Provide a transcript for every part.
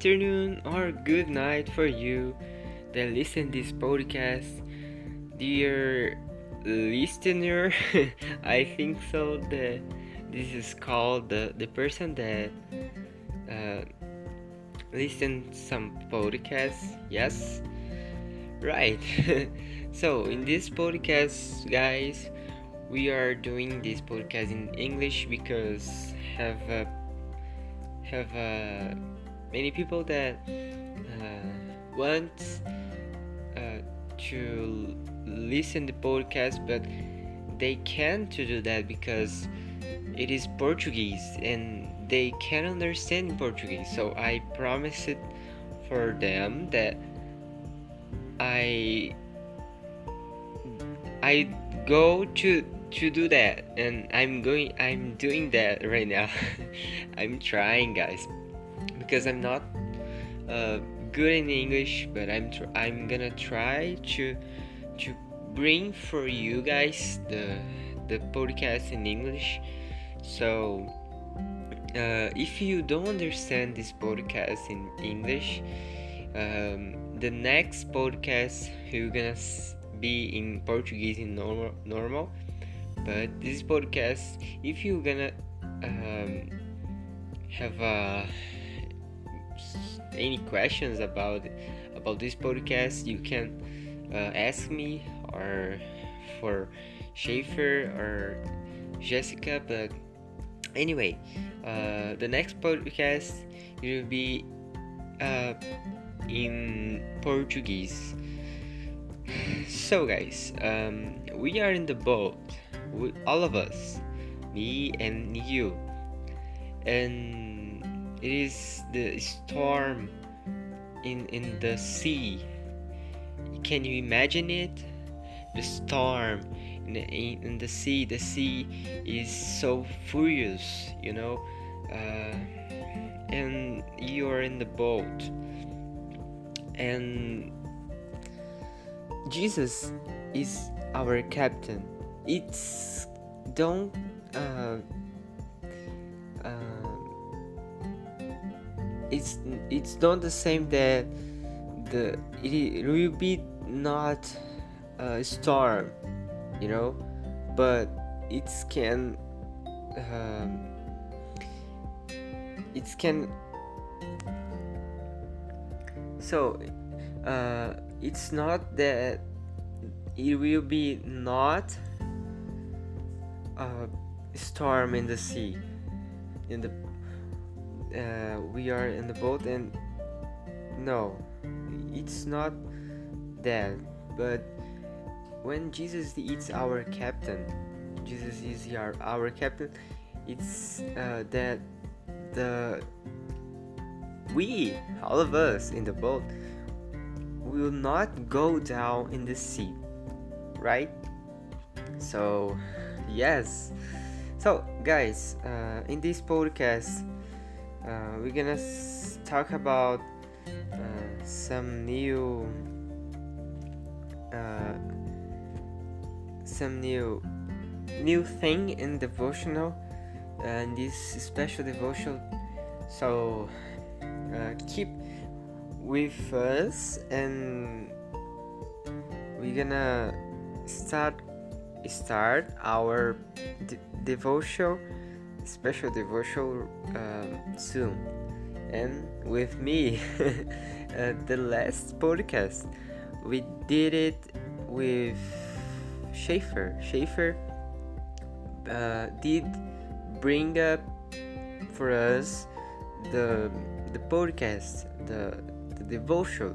Afternoon, or good night for you that listen this podcast. Dear listener, I think so that this is called the, the person that uh, listen some podcasts. Yes, right. so in this podcast, guys, we are doing this podcast in English because have a have uh, many people that uh, want uh, to listen the podcast but they can't to do that because it is Portuguese and they can't understand Portuguese. So I promised it for them that I I go to to do that and i'm going i'm doing that right now. I'm trying guys because i'm not uh, good in english but i'm tr- i'm gonna try to to bring for you guys the the podcast in english. So uh, if you don't understand this podcast in english um, the next podcast you're gonna be in portuguese in normal normal but this podcast if you're gonna um, have uh, any questions about about this podcast you can uh, ask me or for Schaefer or Jessica but anyway uh, the next podcast will be uh, in Portuguese so guys um, we are in the boat we, all of us, me and you. And it is the storm in in the sea. Can you imagine it? The storm in the, in the sea. The sea is so furious, you know, uh, and you are in the boat, and Jesus is our captain it's don't uh, it's it's not the same that the it will be not a storm you know but it can um, it can so uh, it's not that it will be not a storm in the sea. In the uh, we are in the boat and no, it's not that. But when Jesus is our captain, Jesus is our our captain. It's uh, that the we all of us in the boat will not go down in the sea, right? So yes so guys uh, in this podcast uh, we're gonna s- talk about uh, some new uh, some new new thing in devotional and this special devotion so uh, keep with us and we're gonna start start our de- devotion, special devotion um, soon. And with me, uh, the last podcast, we did it with Schaefer. Schaefer uh, did bring up for us the the podcast, the the devotion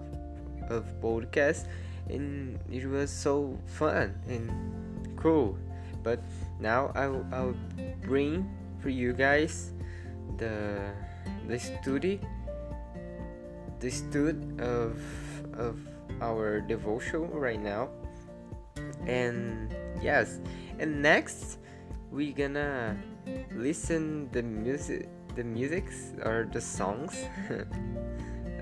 of podcast, and it was so fun and cool but now I'll, I'll bring for you guys. The the study the stud of of our devotion right now. And yes. And next we gonna listen the music the musics or the songs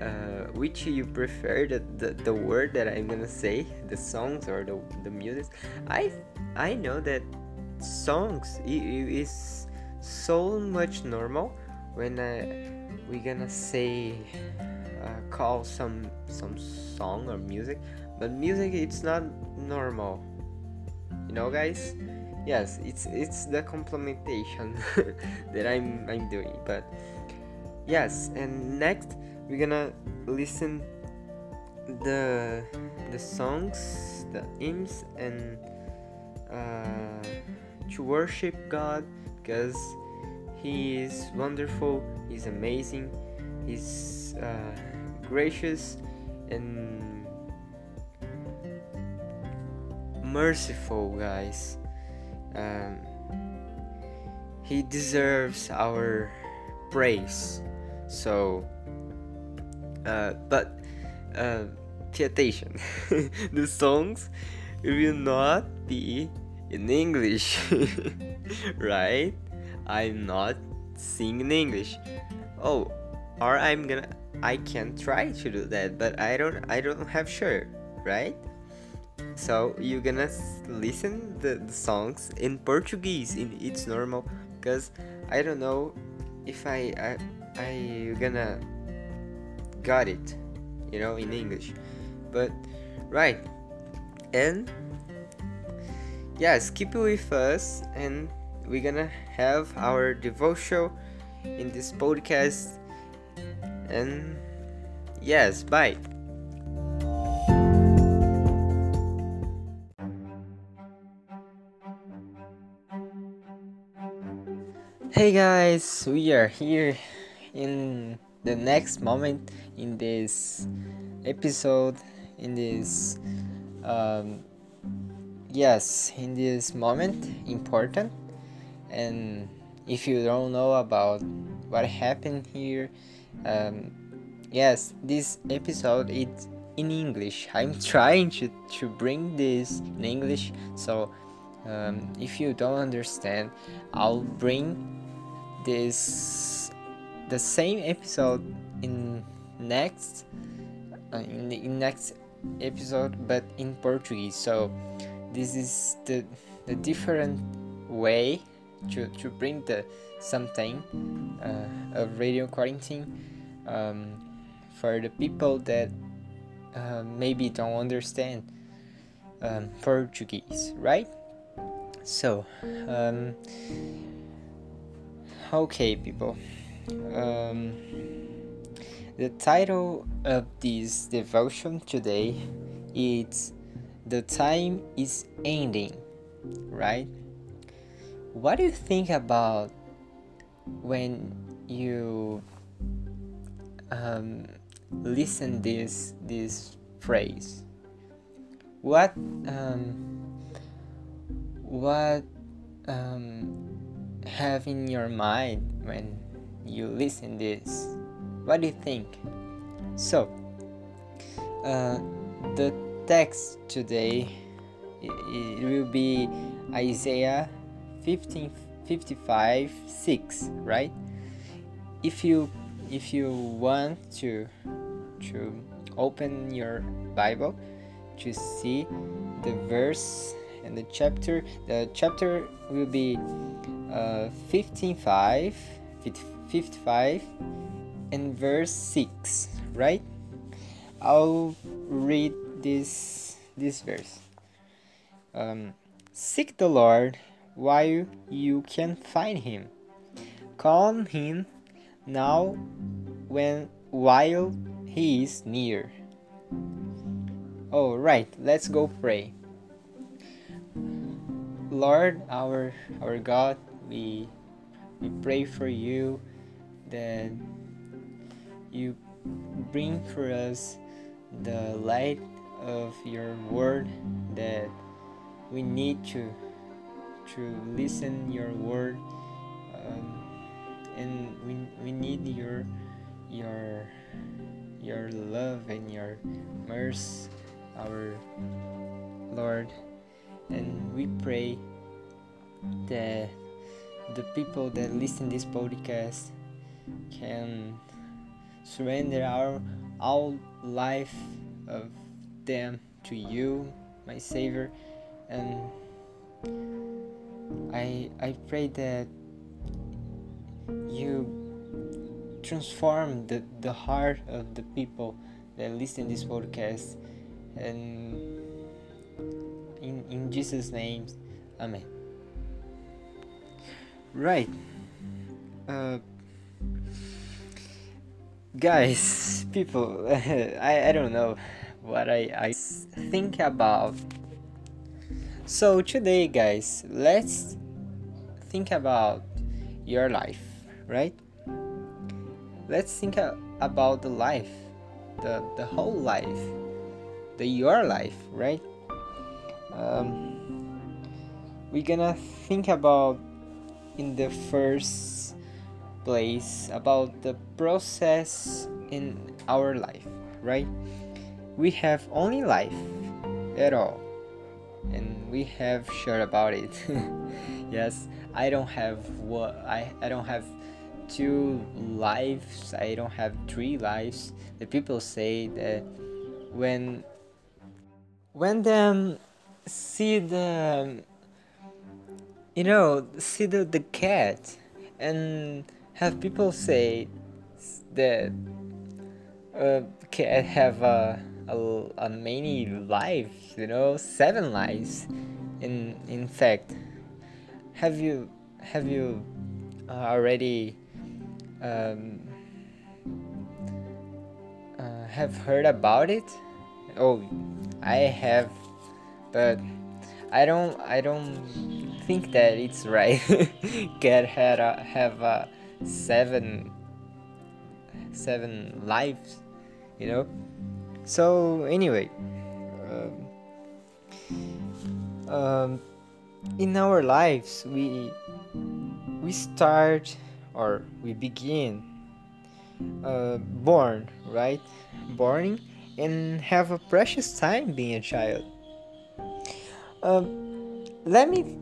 uh, which you prefer the, the, the word that i'm gonna say the songs or the, the music i i know that songs is so much normal when I we gonna say uh, call some some song or music, but music it's not normal. You know, guys. Yes, it's it's the complementation that I'm I'm doing, but yes. And next we're gonna listen the the songs, the hymns, and uh, to worship God because He is wonderful, He's amazing, He's uh, gracious and merciful, guys. Um, he deserves our praise. So, uh, but uh, pay attention. the songs will not be in English, right? I'm not singing English. Oh, or I'm gonna. I can try to do that, but I don't. I don't have sure, right? So you're gonna listen the, the songs in Portuguese in its normal, because I don't know if I I I gonna got it, you know, in English, but right, and yes, keep it with us, and we're gonna have our devotion in this podcast, and yes, bye. Hey guys, we are here in the next moment in this episode in this um, yes in this moment important. And if you don't know about what happened here um, yes this episode is in english. I'm trying to, to bring this in english. So um, if you don't understand i'll bring this the same episode in next uh, in the in next episode but in portuguese. So this is the the different way to, to bring the something uh, of radio quarantine um, for the people that uh, maybe don't understand um, portuguese right? So um, okay people. Um, the title of this devotion today is the time is ending right? What do you think about when you um, listen this this phrase? What um, what um, have in your mind when you listen this? What do you think? So uh, the text today it, will be isaiah 15 55 6 right? If you if you want to to open your bible to see the verse and the chapter the chapter will be uh, 15 5 55 and verse 6 right? I'll read this this verse. Um, seek the lord while you can find him. Call on him now when while he is near. All right let's go pray. Lord our our god we we pray for you that you bring for us the light of your word that we need to to listen your word um, and we, we need your your your love and your mercy our lord. And we pray that the people that listen this podcast can surrender our all life of them to you my savior and i i pray that you transform the, the heart of the people that listen this podcast and in in jesus name amen. Right. Uh, guys people I, I don't know what I, I think about. So today guys let's think about your life right? Let's think about the life the the whole life the your life right? Um, we're gonna think about in the first place about the process in our life right we have only life at all. And we have shared about it. Yes i don't have what i i don't have two lives. I don't have three lives. The people say that when when them see the you know see the, the cat and have people say that uh, cat have a, a, a many lives you know seven lives in in fact. Have you have you uh, already um, uh, have heard about it? Oh i have but i don't i don't think that it's right. Cat had a, have a seven seven lives you know so anyway um, um, in our lives we we start or we begin uh, born right born and have a precious time being a child um, let me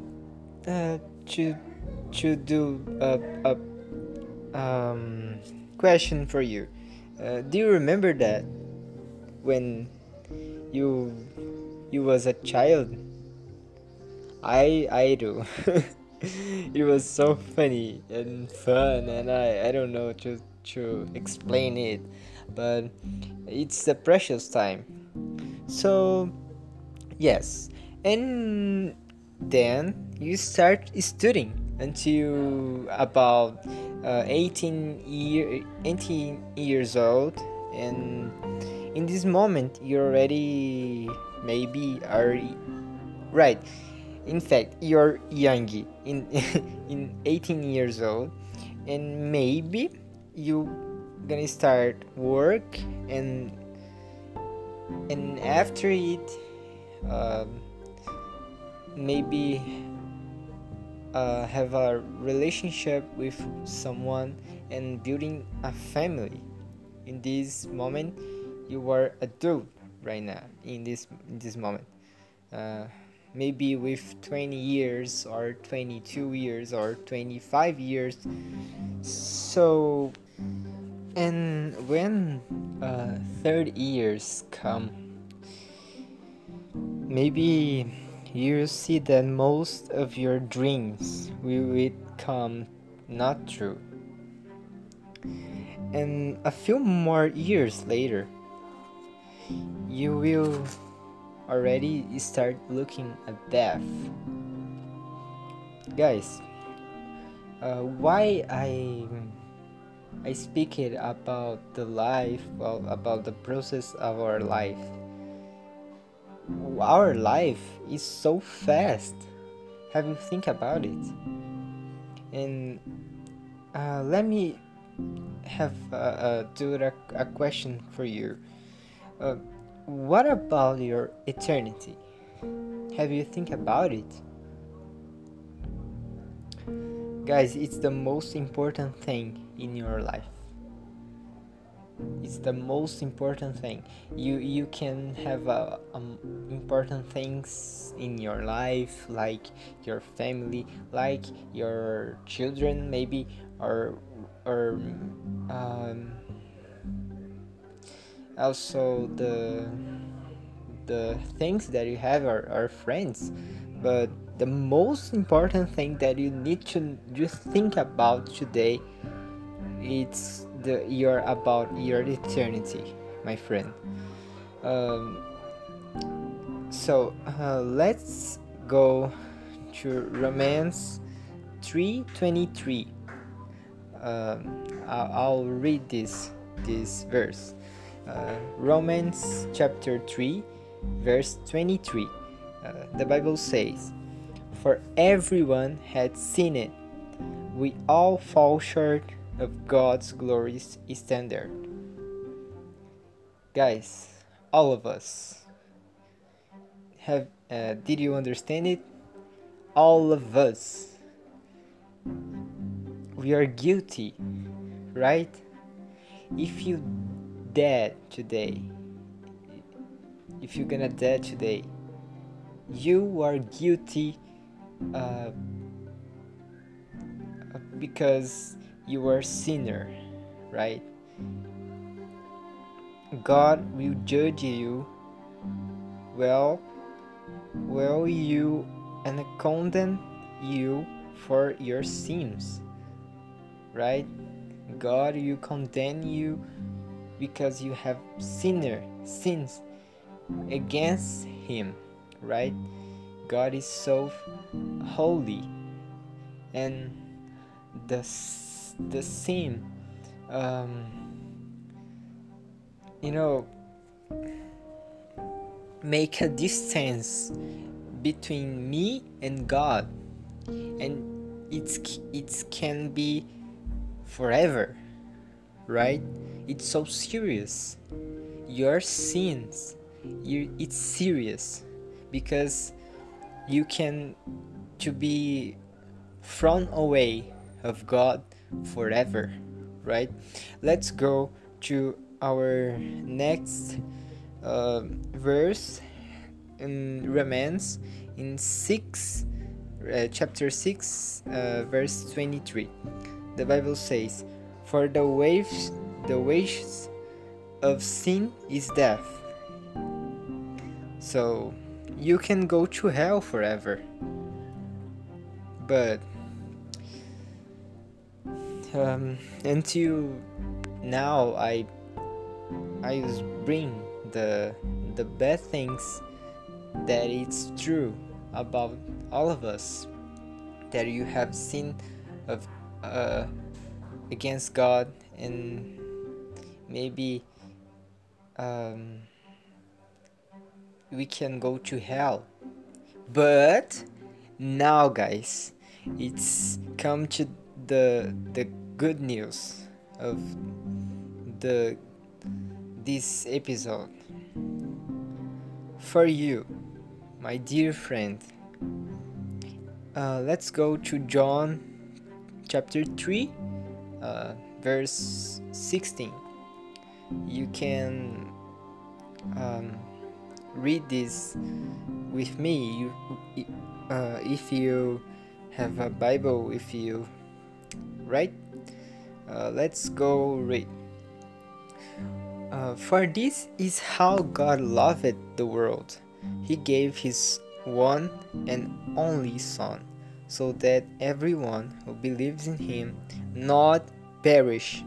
uh, to to do a, a um, question for you. Uh, do you remember that when you you was a child? I I do. it was so funny and fun, and I I don't know to to explain it, but it's a precious time. So yes, and then you start studying until about uh, 18 year 18 years old and in this moment you already maybe are right. In fact you're young in in 18 years old and maybe you gonna start work and and after it um, maybe uh, have a relationship with someone and building a family. In this moment you are adult right now in this in this moment uh, maybe with 20 years or 22 years or 25 years so and when uh, third years come maybe you see that most of your dreams will come not true. And a few more years later, you will already start looking at death. Guys, uh, why I I speak it about the life, well, about the process of our life our life is so fast. Have you think about it? And uh, let me have uh, uh, do a, a question for you. Uh, what about your eternity? Have you think about it? Guys, it's the most important thing in your life it's the most important thing you you can have uh, um, important things in your life like your family like your children maybe or or um, also the the things that you have are, are friends but the most important thing that you need to just think about today it's the year about your eternity, my friend. Um, so uh, let's go to Romans 3:23. Um, I'll read this this verse. Uh, Romans chapter 3, verse 23. Uh, the Bible says, For everyone had sinned, it we all fall short of God's glorious standard. Guys, all of us have uh, did you understand it? All of us we are guilty, right? If you dead today, if you're gonna die today, you are guilty uh, because you are sinner, right? God will judge you well, will you and condemn you for your sins, right? God will condemn you because you have sinner sins against Him, right? God is so holy, and the the sin, um, you know, make a distance between me and God, and it's it can be forever, right? It's so serious. Your sins, it's serious because you can to be thrown away of God forever, right? Let's go to our next uh, verse in Romans in 6 uh, chapter 6 uh, verse 23 the bible says for the waves the wages of sin is death. So you can go to hell forever. But um, until now i i bring the the bad things that it's true about all of us. That you have seen of uh, against God and maybe um, we can go to hell but now guys it's come to the the good news of the this episode for you my dear friend. Uh, let's go to John chapter 3, uh, verse 16. You can um, read this with me you, uh, if you have a Bible with you, right? Uh, let's go read. Uh, for this is how God loved the world he gave his one and only Son, so that everyone who believes in him not perish.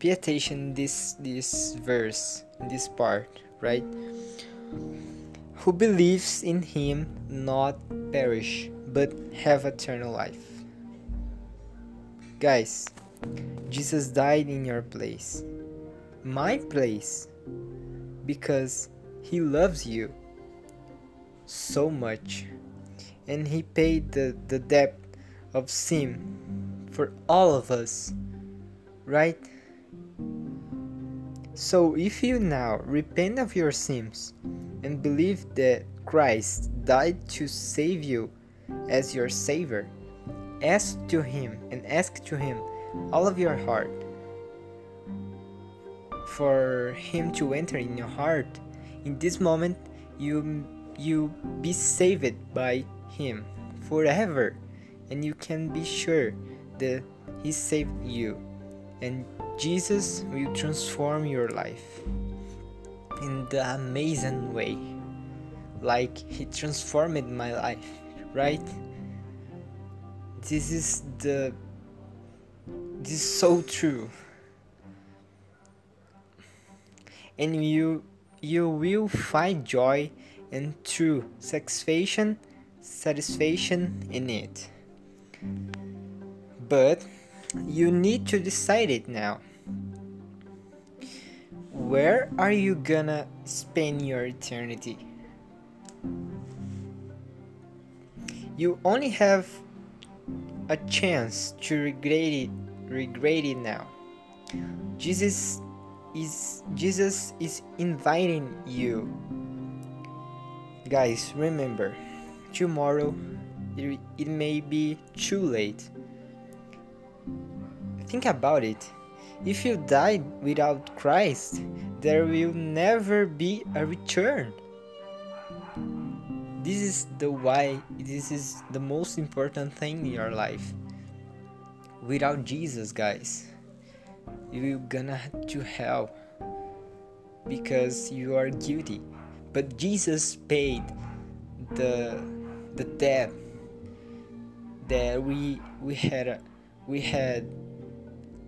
Pay attention this this verse, this part, right? Who believes in him not perish, but have eternal life. Guys, Jesus died in your place, my place, because he loves you so much, and He paid the, the debt of sin for all of us, right? So, if you now repent of your sins and believe that Christ died to save you as your Savior, ask to Him and ask to Him all of your heart for Him to enter in your heart in this moment, you you be saved by him forever and you can be sure that he saved you and Jesus will transform your life in the amazing way like he transformed my life right? This is the this is so true. And you you will find joy and true satisfaction satisfaction in it. But you need to decide it now. Where are you gonna spend your eternity? You only have a chance to regret it regret it now. Jesus is jesus is inviting you. Guys remember tomorrow it, may be too late. Think about it. If you die without christ there will never be a return. This is the why this is the most important thing in your life. Without jesus guys you're gonna to hell because you are guilty. But jesus paid the the debt that we we had we had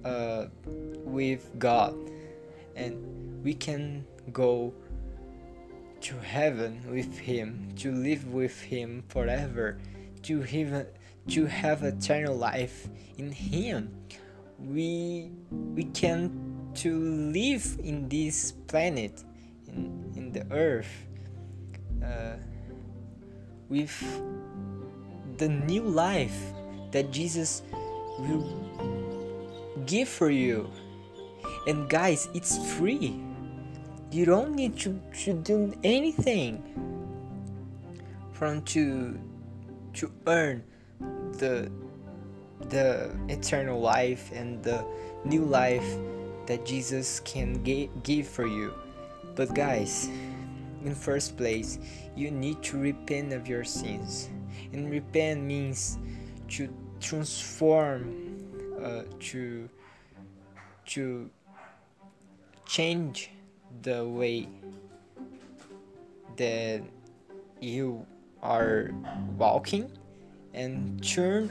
uh, with god and we can go to heaven with him, to live with him forever, to have, to have eternal life in him. We we can to live in this planet, in, in the earth, uh, with the new life that Jesus will give for you. And guys, it's free you don't need to, to do anything from to to earn the the eternal life and the new life that Jesus can give for you. But guys, in first place, you need to repent of your sins. And repent means to transform, uh, to to change the way that you are walking and turn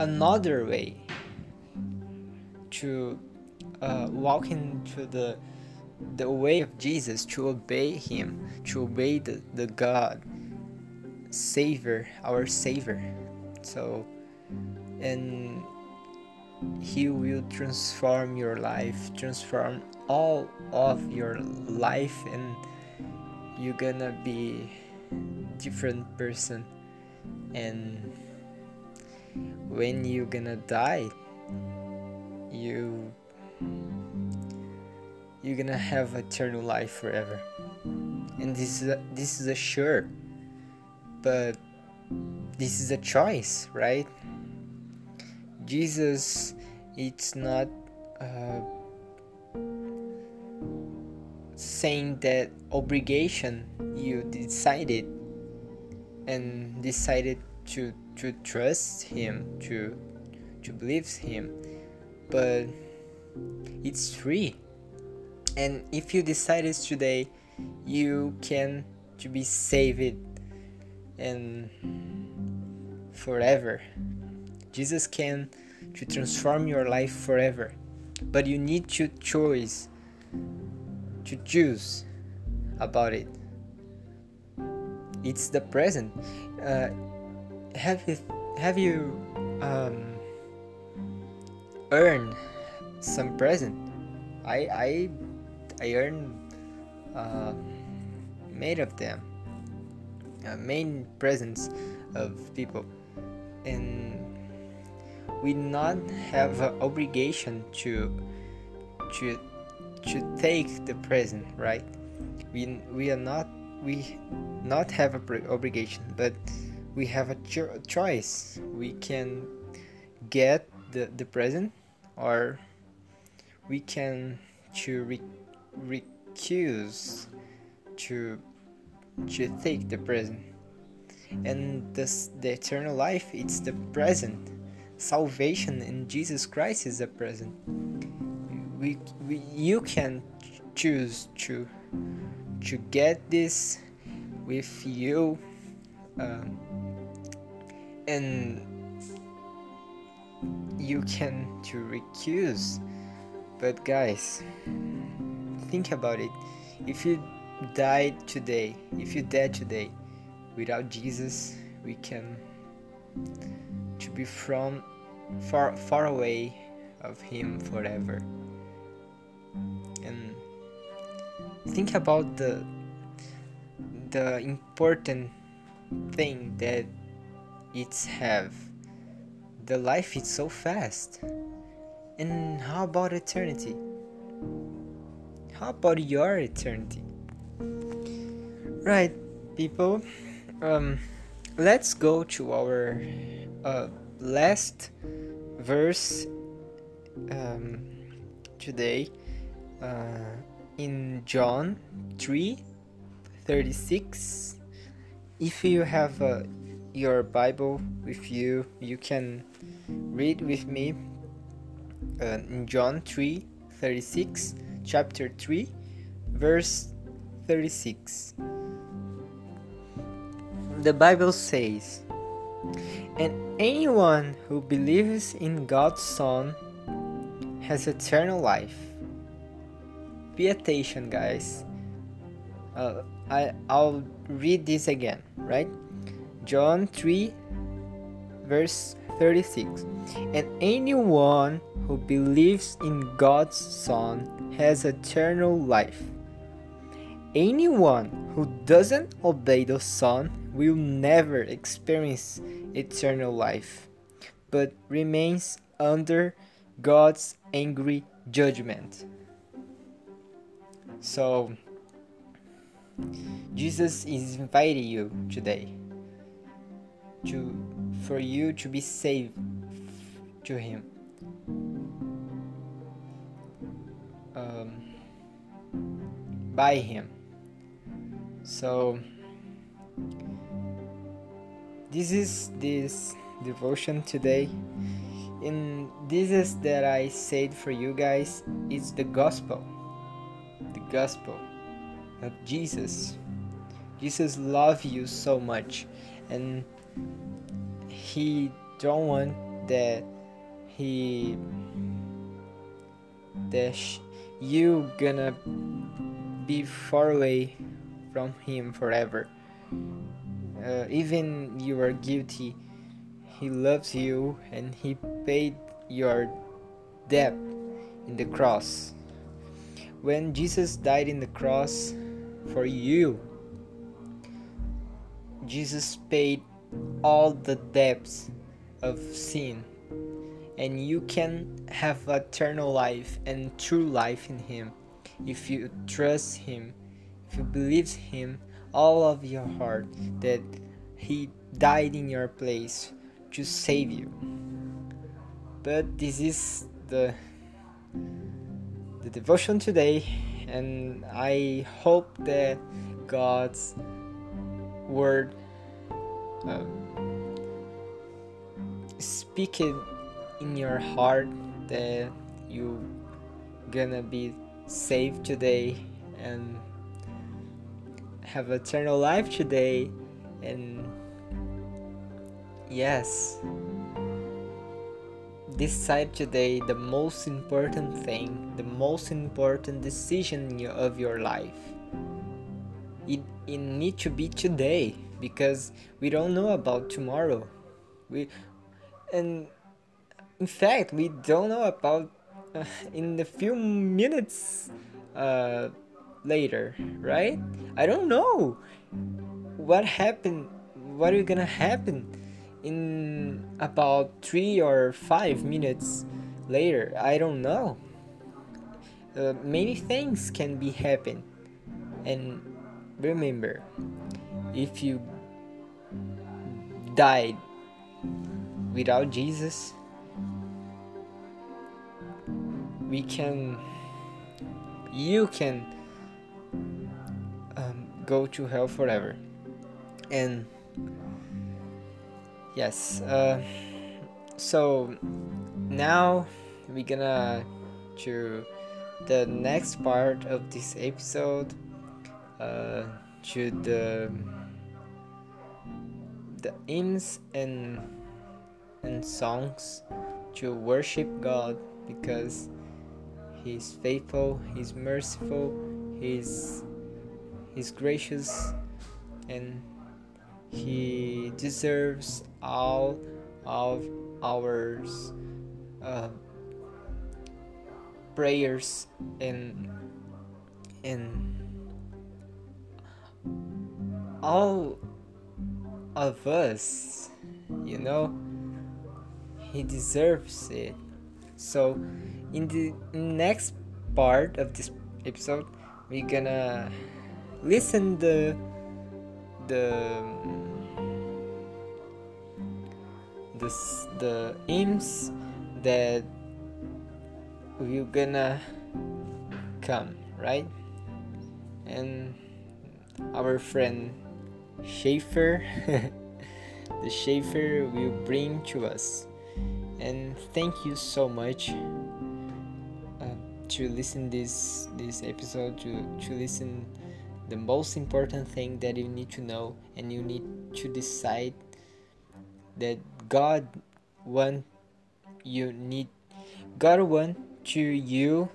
another way to uh, walk into the the way of Jesus to obey him to obey the, the God savior our savior. So and he will transform your life transform all of your life and you're gonna be different person. And when you're gonna die you you're gonna have eternal life forever. And this is a, this is a sure but this is a choice right? Jesus it's not uh, saying that obligation you decided and decided to to trust him to to believe him but it's free and if you decided today you can to be saved and forever jesus can to transform your life forever but you need to choose to choose about it. It's the present. Uh, have you have you um, earned some present? I I I earned uh, made of them. Uh, main presents of people, and we not have an obligation to to to take the present, right? We we are not we not have a obligation, but we have a cho- choice. We can get the the present, or we can to re- recuse to to take the present. And this the eternal life, it's the present. Salvation in Jesus Christ is the present we, we you can choose to to get this with you um, and you can to recuse but guys think about it. If you died today if you dead today without jesus we can to be from far far away of him forever. And think about the the important thing that it's have. The life is so fast. And how about eternity how about your eternity? Right people. Um let's go to our uh, last verse um, today uh, in John 3 36 if you have uh, your Bible with you you can read with me uh, in John 3 36 chapter 3 verse 36 the Bible says and anyone who believes in God's Son has eternal life. Pay attention, guys. Uh, I, I'll read this again, right? John 3, verse 36. And anyone who believes in God's Son has eternal life. Anyone who doesn't obey the Son will never experience eternal life, but remains under God's angry judgment. So, Jesus is inviting you today to for you to be saved to him. Um, by him. So this is this devotion today. And this is that i said for you guys it's the gospel. The gospel. Of jesus. Jesus loves you so much. And he don't want that he that you gonna be far away from him forever uh, even you are guilty, He loves you and He paid your debt in the cross. When Jesus died in the cross for you, Jesus paid all the depths of sin, and you can have eternal life and true life in Him if you trust Him, if you believe Him all of your heart that He died in your place to save you. But this is the the devotion today, and I hope that God's word uh, speak it in your heart that you gonna be saved today and have eternal life today and yes decide today the most important thing the most important decision of your life. It, it need to be today because we don't know about tomorrow we and in fact we don't know about uh, in the few minutes uh, later, right? I don't know what happened. What is gonna happen in about three or five minutes later? I don't know. Uh, many things can be happen, and remember, if you died without Jesus, we can, you can go to hell forever. And yes, uh, so now we're gonna to the next part of this episode uh, to the the hymns and and songs to worship God because He's faithful, He's merciful, He's He's gracious, and He deserves all of our uh, prayers and and all of us, you know, He deserves it. So, in the next part of this episode, we're gonna listen the the the the hymns that we're gonna come right and our friend Schaefer. The Schaefer will bring to us. And thank you so much uh, to listen this this episode to to listen the most important thing that you need to know and you need to decide that God want you need God want to you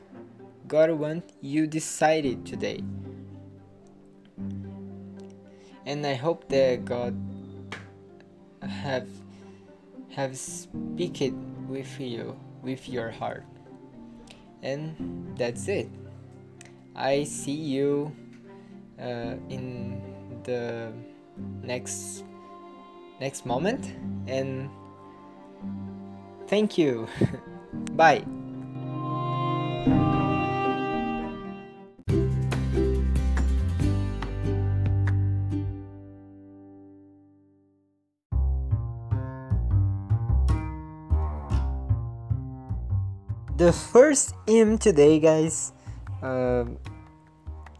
God want you decided today and I hope that God have have speak it with you with your heart. And that's it. I see you uh, in the next next moment. And thank you. Bye the first hymn today guys. Um,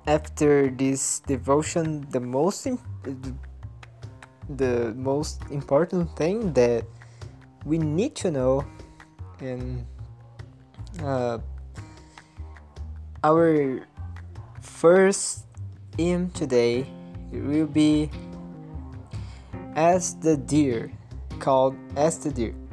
after this devotion the most the most important thing that we need to know and uh, our first hymn today will be as the deer called as the deer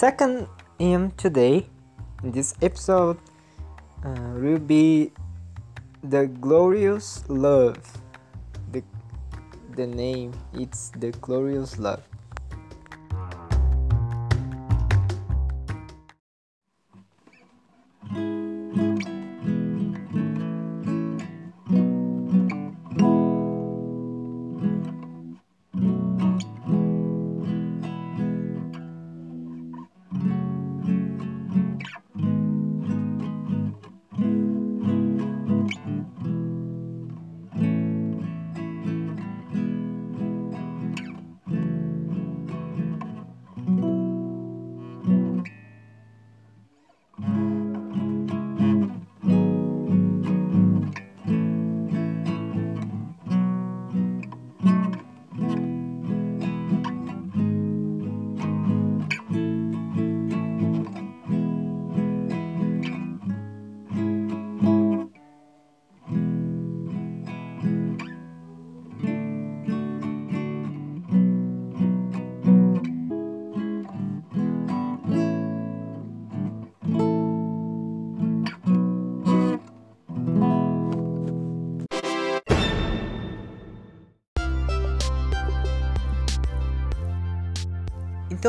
second hymn today in this episode uh, will be the glorious love. The the name it's the glorious love.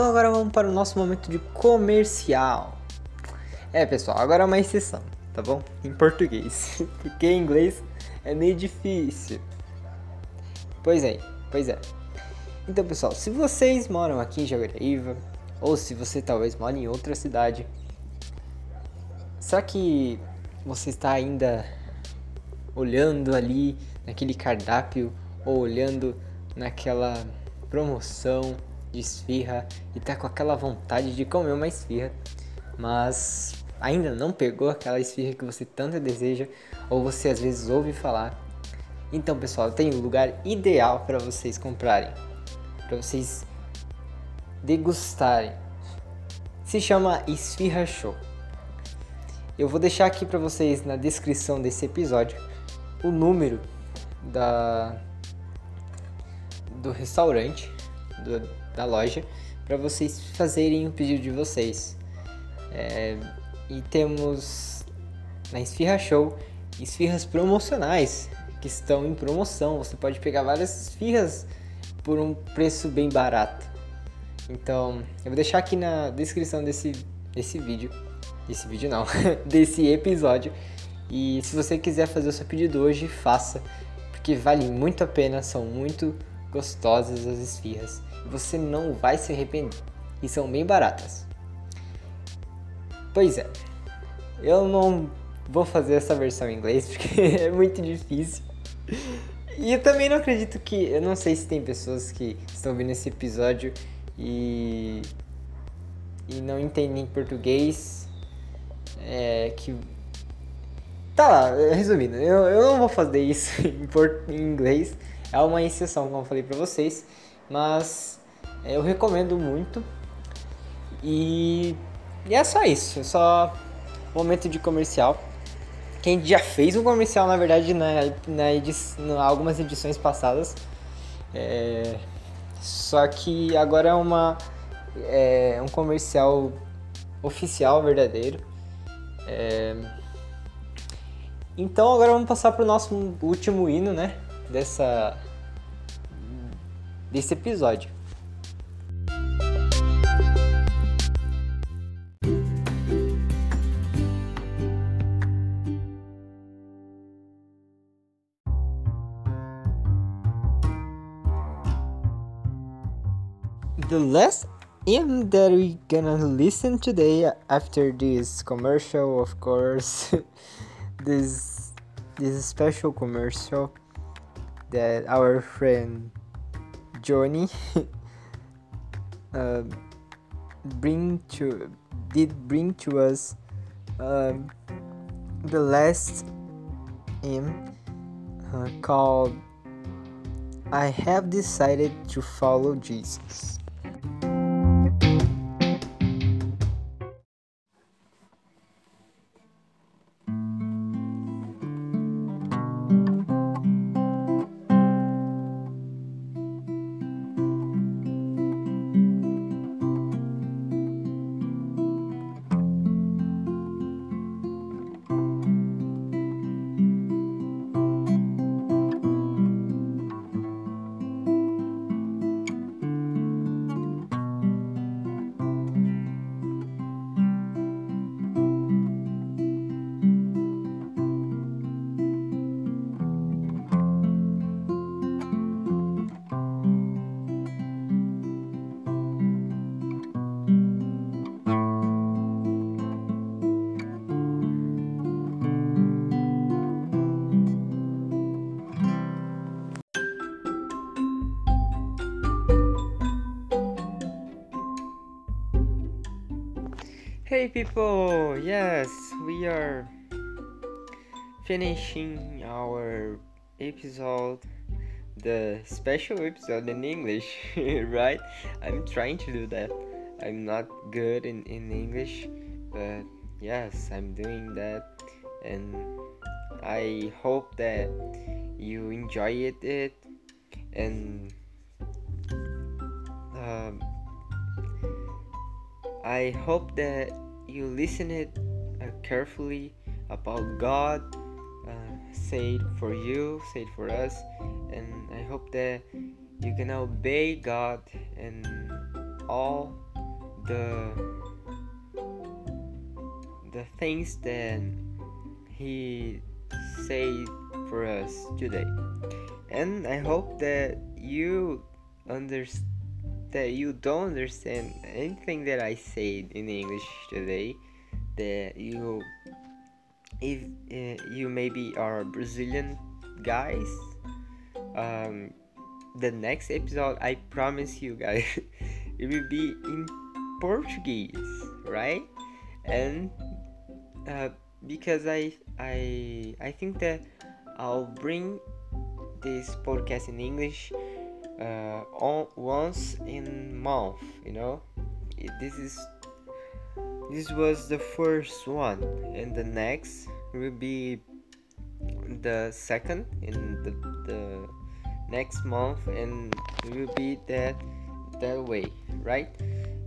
Então agora vamos para o nosso momento de comercial. É, pessoal, agora é uma exceção, tá bom? Em português, porque em inglês é meio difícil. Pois é, pois é. Então, pessoal, se vocês moram aqui em Jaguariúna, ou se você talvez mora em outra cidade, será que você está ainda olhando ali naquele cardápio ou olhando naquela promoção de esfirra e tá com aquela vontade de comer uma esfirra, mas ainda não pegou aquela esfirra que você tanto deseja ou você às vezes ouve falar. Então, pessoal, tem um lugar ideal para vocês comprarem, para vocês degustarem. Se chama Esfirra Show. Eu vou deixar aqui para vocês na descrição desse episódio o número da do restaurante do, da loja para vocês fazerem o pedido de vocês. É, e temos na Esfirra Show esfirras promocionais que estão em promoção. Você pode pegar várias esfirras por um preço bem barato. Então, eu vou deixar aqui na descrição desse, desse vídeo. Desse vídeo não, desse episódio. E se você quiser fazer o seu pedido hoje, faça, porque vale muito a pena, são muito gostosas as esfirras. Você não vai se arrepender. E são bem baratas. Pois é. Eu não vou fazer essa versão em inglês porque é muito difícil. E eu também não acredito que. Eu não sei se tem pessoas que estão vendo esse episódio e. e não entendem português. É, que. Tá lá, resumindo, eu, eu não vou fazer isso em, port, em inglês. É uma exceção, como eu falei pra vocês. Mas é, eu recomendo muito. E, e é só isso. É só momento de comercial. Quem já fez um comercial, na verdade, na, na edi algumas edições passadas. É, só que agora é uma é um comercial oficial, verdadeiro. É, então agora vamos passar para o nosso último hino, né? Dessa desse episódio. The last hymn that we gonna listen today after this commercial, of course, this this special commercial that our friend Johnny uh, bring to did bring to us uh, the last hymn uh, called I have decided to follow Jesus. Hey people, yes, we are finishing our episode, the special episode in English, right? I'm trying to do that. I'm not good in, in English, but yes, I'm doing that, and I hope that you enjoy it, it and um, I hope that you listen it uh, carefully about God uh, said for you, said for us, and I hope that you can obey God and all the the things that he said for us today. And i hope that you understand that you don't understand anything that i said in english today that you if uh, you maybe are brazilian guys um the next episode i promise you guys it will be in portuguese right? And uh, because i i i think that i'll bring this podcast in english uh, on, once in month you know? This is this was the first one. And the next will be the second in the, the next month and will be that that way right?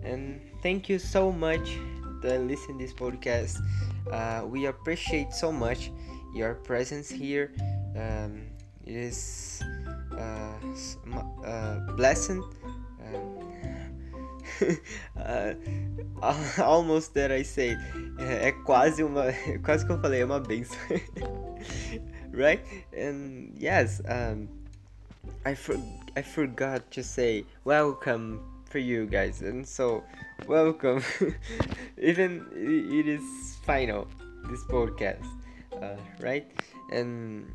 And thank you so much to listen this podcast. Uh, we appreciate so much your presence here. Um, it is blessing uh, almost that I say. É, é quase uma quase que eu falei é uma benção. Right? And yes um, I for, I forgot to say welcome for you guys. And so welcome. Even it is final this podcast uh, right? And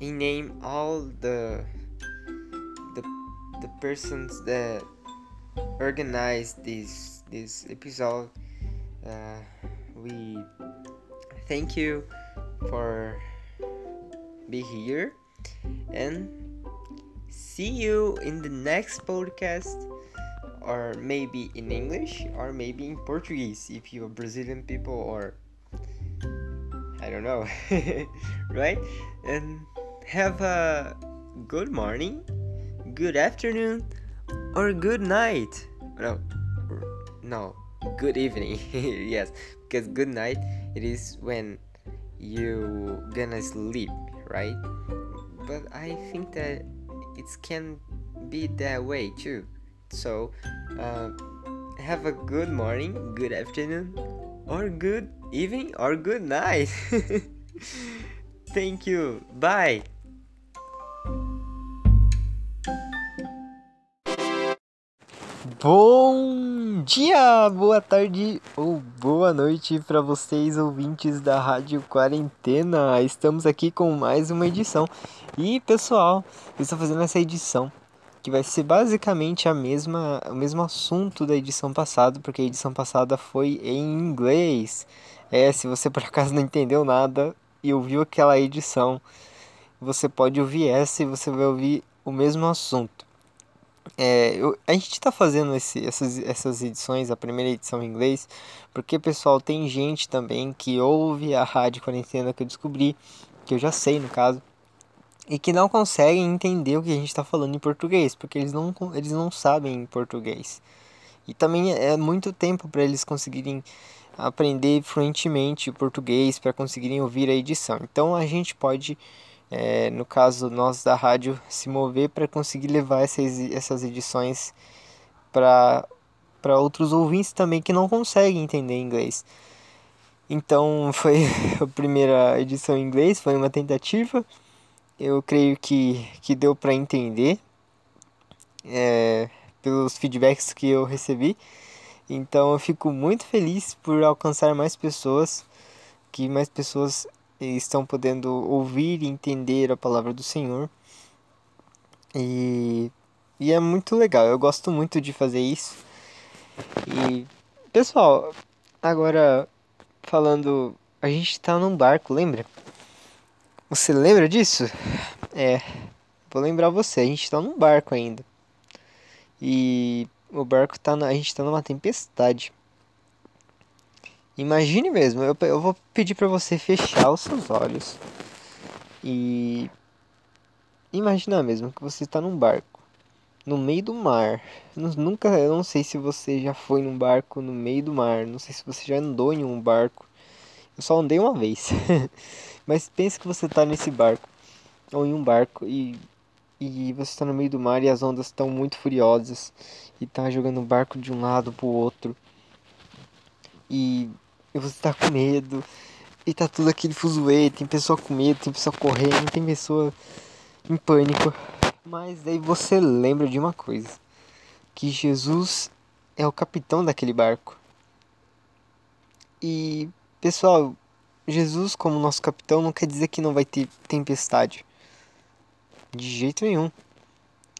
in name all the the the persons that organized this this episode. Uh, we thank you for be here and see you in the next podcast or maybe in english or maybe in portuguese if you're brazilian people or i don't know right? And have a good morning good afternoon or good night. No no good evening yes. Because good night it is when you gonna sleep right? But i think that it can be that way too. So uh, have a good morning good afternoon or good evening or good night. Thank you. Bye Bom dia, boa tarde ou boa noite para vocês ouvintes da Rádio Quarentena. Estamos aqui com mais uma edição. E pessoal, eu estou fazendo essa edição que vai ser basicamente a mesma, o mesmo assunto da edição passada, porque a edição passada foi em inglês. É, se você por acaso não entendeu nada e ouviu aquela edição, você pode ouvir essa e você vai ouvir o mesmo assunto. É, eu, a gente está fazendo esse, essas, essas edições, a primeira edição em inglês, porque, pessoal, tem gente também que ouve a rádio quarentena que eu descobri, que eu já sei no caso, e que não conseguem entender o que a gente está falando em português, porque eles não, eles não sabem em português. E também é muito tempo para eles conseguirem aprender fluentemente o português, para conseguirem ouvir a edição. Então a gente pode é, no caso nós da rádio, se mover para conseguir levar essas, essas edições para outros ouvintes também que não conseguem entender inglês. Então foi a primeira edição em inglês, foi uma tentativa. Eu creio que, que deu para entender é, pelos feedbacks que eu recebi. Então eu fico muito feliz por alcançar mais pessoas, que mais pessoas estão podendo ouvir e entender a palavra do Senhor. E, e é muito legal, eu gosto muito de fazer isso. E pessoal, agora falando, a gente está num barco, lembra? Você lembra disso? É, vou lembrar você, a gente está num barco ainda. E o barco tá na, a gente está numa tempestade. Imagine mesmo, eu, eu vou pedir para você fechar os seus olhos e imaginar mesmo que você está num barco no meio do mar. Eu nunca, eu não sei se você já foi num barco no meio do mar, não sei se você já andou em um barco. Eu só andei uma vez. Mas pense que você está nesse barco ou em um barco e e você está no meio do mar e as ondas estão muito furiosas e tá jogando o barco de um lado pro outro. E, e você tá com medo e tá tudo aquele fuzuê, tem pessoa com medo, tem pessoa correndo, tem pessoa em pânico. Mas daí você lembra de uma coisa, que Jesus é o capitão daquele barco. E pessoal, Jesus como nosso capitão não quer dizer que não vai ter tempestade. De jeito nenhum.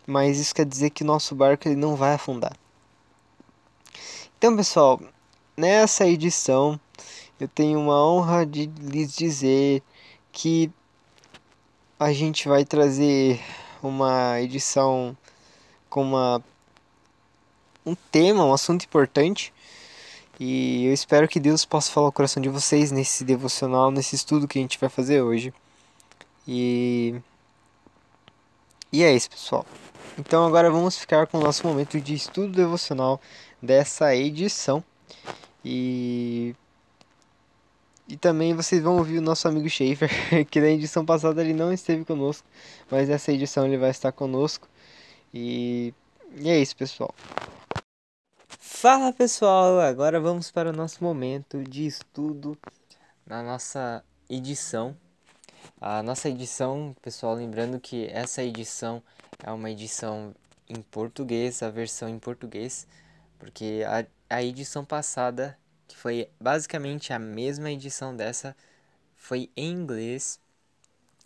Mas isso quer dizer que o nosso barco ele não vai afundar. Então, pessoal, nessa edição eu tenho uma honra de lhes dizer que a gente vai trazer uma edição com uma um tema, um assunto importante. E eu espero que Deus possa falar o coração de vocês nesse devocional, nesse estudo que a gente vai fazer hoje. E E é isso, pessoal. Então agora vamos ficar com o nosso momento de estudo devocional dessa edição. E e também vocês vão ouvir o nosso amigo Schaefer, que na edição passada ele não esteve conosco, mas nessa edição ele vai estar conosco. E, e é isso, pessoal. Fala pessoal, agora vamos para o nosso momento de estudo na nossa edição. A nossa edição, pessoal, lembrando que essa edição é uma edição em português, a versão em português, porque a, a edição passada que foi basicamente a mesma edição dessa, foi em inglês.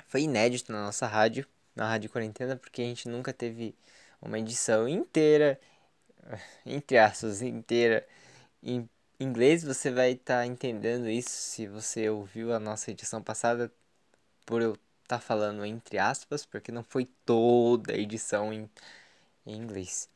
Foi inédito na nossa rádio, na Rádio Quarentena, porque a gente nunca teve uma edição inteira, entre aspas, inteira em inglês. Você vai estar tá entendendo isso se você ouviu a nossa edição passada, por eu estar tá falando entre aspas, porque não foi toda a edição em, em inglês.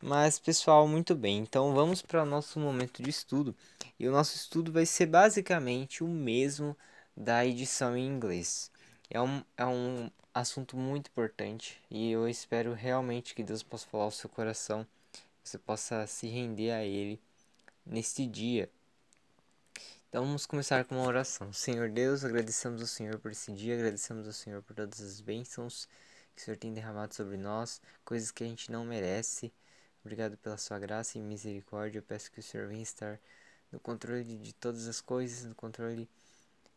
Mas, pessoal, muito bem. Então, vamos para o nosso momento de estudo. E o nosso estudo vai ser basicamente o mesmo da edição em inglês. É um, é um assunto muito importante e eu espero realmente que Deus possa falar ao seu coração, você possa se render a Ele neste dia. Então vamos começar com uma oração. Senhor Deus, agradecemos ao Senhor por esse dia, agradecemos ao Senhor por todas as bênçãos que o Senhor tem derramado sobre nós, coisas que a gente não merece. Obrigado pela sua graça e misericórdia. Eu peço que o Senhor venha estar no controle de todas as coisas, no controle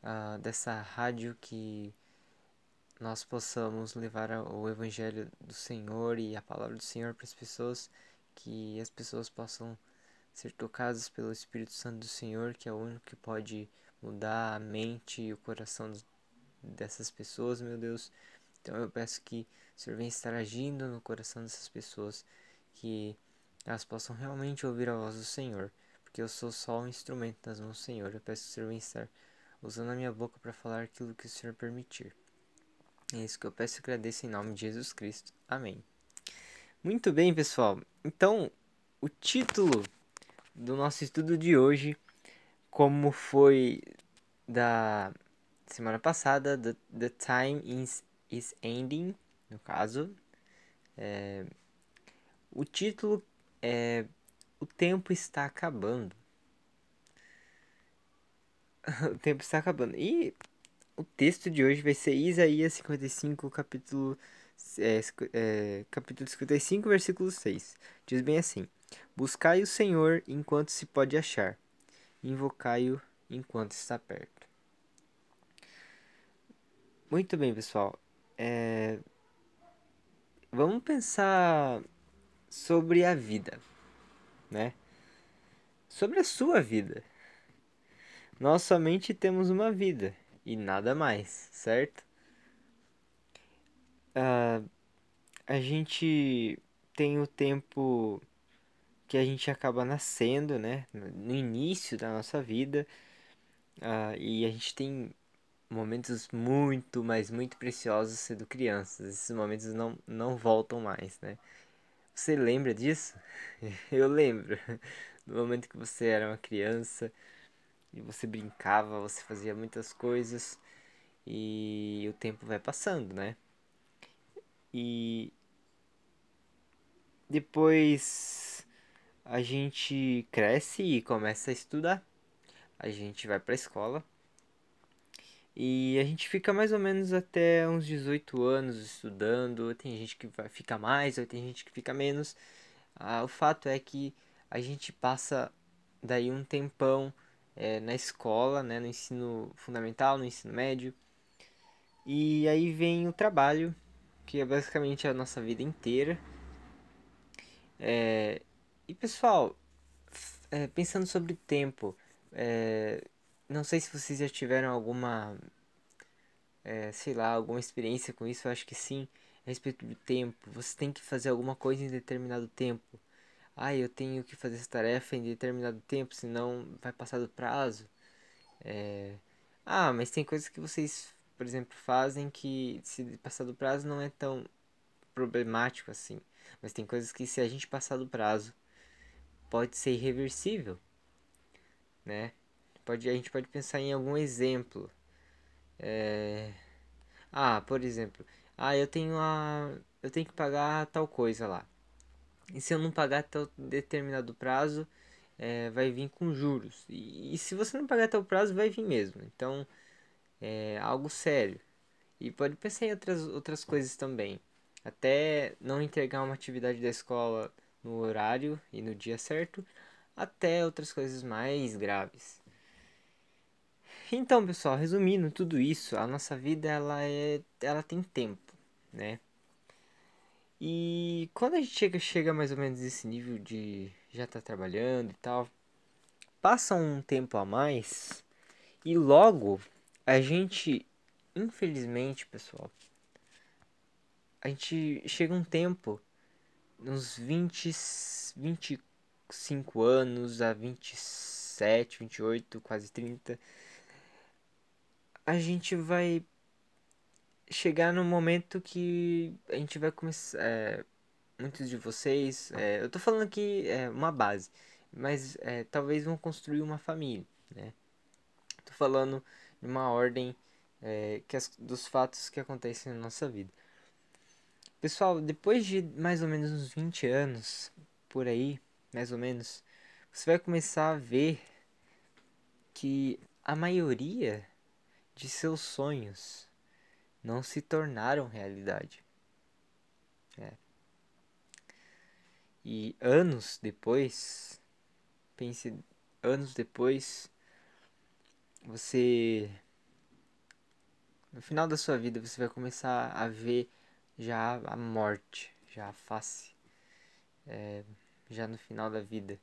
uh, dessa rádio que nós possamos levar o Evangelho do Senhor e a palavra do Senhor para as pessoas, que as pessoas possam ser tocadas pelo Espírito Santo do Senhor, que é o único que pode mudar a mente e o coração dessas pessoas, meu Deus. Então eu peço que o Senhor venha estar agindo no coração dessas pessoas que elas possam realmente ouvir a voz do Senhor, porque eu sou só um instrumento nas mãos do Senhor. Eu peço que o Senhor venha usando a minha boca para falar aquilo que o Senhor permitir. É isso que eu peço e agradeço em nome de Jesus Cristo. Amém. Muito bem, pessoal. Então, o título do nosso estudo de hoje, como foi da semana passada, The, the Time is, is Ending, no caso, é, o título é O tempo está acabando. o tempo está acabando. E o texto de hoje vai ser Isaías 55, capítulo, é, é, capítulo 55, versículo 6. Diz bem assim: Buscai o Senhor enquanto se pode achar, invocai-o enquanto está perto. Muito bem, pessoal. É... Vamos pensar sobre a vida, né? Sobre a sua vida. Nós somente temos uma vida e nada mais, certo? Uh, a gente tem o tempo que a gente acaba nascendo, né? No início da nossa vida. Uh, e a gente tem momentos muito, mas muito preciosos sendo crianças. Esses momentos não, não voltam mais, né? Você lembra disso? Eu lembro. Do momento que você era uma criança e você brincava, você fazia muitas coisas e o tempo vai passando, né? E depois a gente cresce e começa a estudar. A gente vai para a escola E a gente fica mais ou menos até uns 18 anos estudando. Tem gente que vai ficar mais, ou tem gente que fica menos. Ah, o fato é que a gente passa daí um tempão é, na escola, né, no ensino fundamental, no ensino médio. E aí vem o trabalho, que é basicamente a nossa vida inteira. É, e pessoal, é, pensando sobre tempo, é, não sei se vocês já tiveram alguma, é, sei lá, alguma experiência com isso, eu acho que sim, a respeito do tempo. Você tem que fazer alguma coisa em determinado tempo. Ah, eu tenho que fazer essa tarefa em determinado tempo, senão vai passar do prazo. É... Ah, mas tem coisas que vocês, por exemplo, fazem que se passar do prazo não é tão problemático assim. Mas tem coisas que se a gente passar do prazo pode ser irreversível, né? Pode, a gente pode pensar em algum exemplo. É... Ah, por exemplo, ah, eu tenho a, eu tenho que pagar tal coisa lá. E se eu não pagar até determinado prazo, é, vai vir com juros. E, e, se você não pagar até o prazo, vai vir mesmo. Então, é algo sério. E pode pensar em outras, outras coisas também. Até não entregar uma atividade da escola no horário e no dia certo, até outras coisas mais graves. Então, pessoal, resumindo tudo isso, a nossa vida ela é ela tem tempo, né? E quando a gente chega, chega mais ou menos nesse nível de já tá trabalhando e tal, passa um tempo a mais e logo a gente, infelizmente, pessoal, a gente chega um tempo, uns 20, 25 anos a 27, 28, quase 30, a gente vai chegar no momento que a gente vai começar. É, muitos de vocês, é, eu tô falando aqui é, uma base, mas é, talvez vão construir uma família, né? Tô falando de uma ordem é, que as, dos fatos que acontecem na nossa vida. Pessoal, depois de mais ou menos uns 20 anos, por aí, mais ou menos, você vai começar a ver que a maioria de seus sonhos não se tornaram realidade. É. E anos depois, pense anos depois, você no final da sua vida você vai começar a ver já a morte, já a face, é, já no final da vida.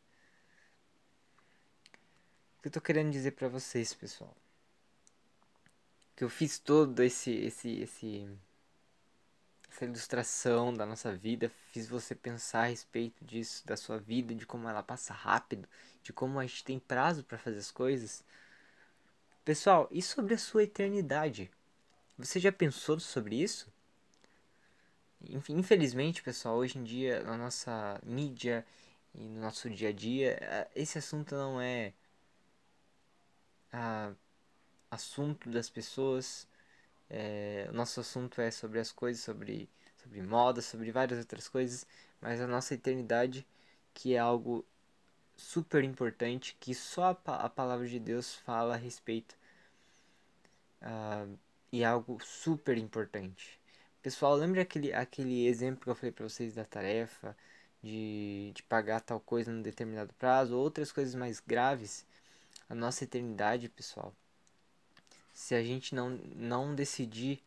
O que eu tô querendo dizer para vocês, pessoal? Que eu fiz todo esse esse esse essa ilustração da nossa vida, fiz você pensar a respeito disso, da sua vida, de como ela passa rápido, de como a gente tem prazo para fazer as coisas. Pessoal, e sobre a sua eternidade? Você já pensou sobre isso? Infelizmente, pessoal, hoje em dia na nossa mídia e no nosso dia a dia, eh, esse assunto não é ah, assunto das pessoas. É, o nosso assunto é sobre as coisas, sobre, sobre moda, sobre várias outras coisas, mas a nossa eternidade, que é algo super importante, que só a, a palavra de Deus fala a respeito, uh, e é algo super importante. Pessoal, lembra aquele, aquele exemplo que eu falei para vocês da tarefa, de, de pagar tal coisa num determinado prazo, outras coisas mais graves? A nossa eternidade, pessoal, se a gente não, não decidir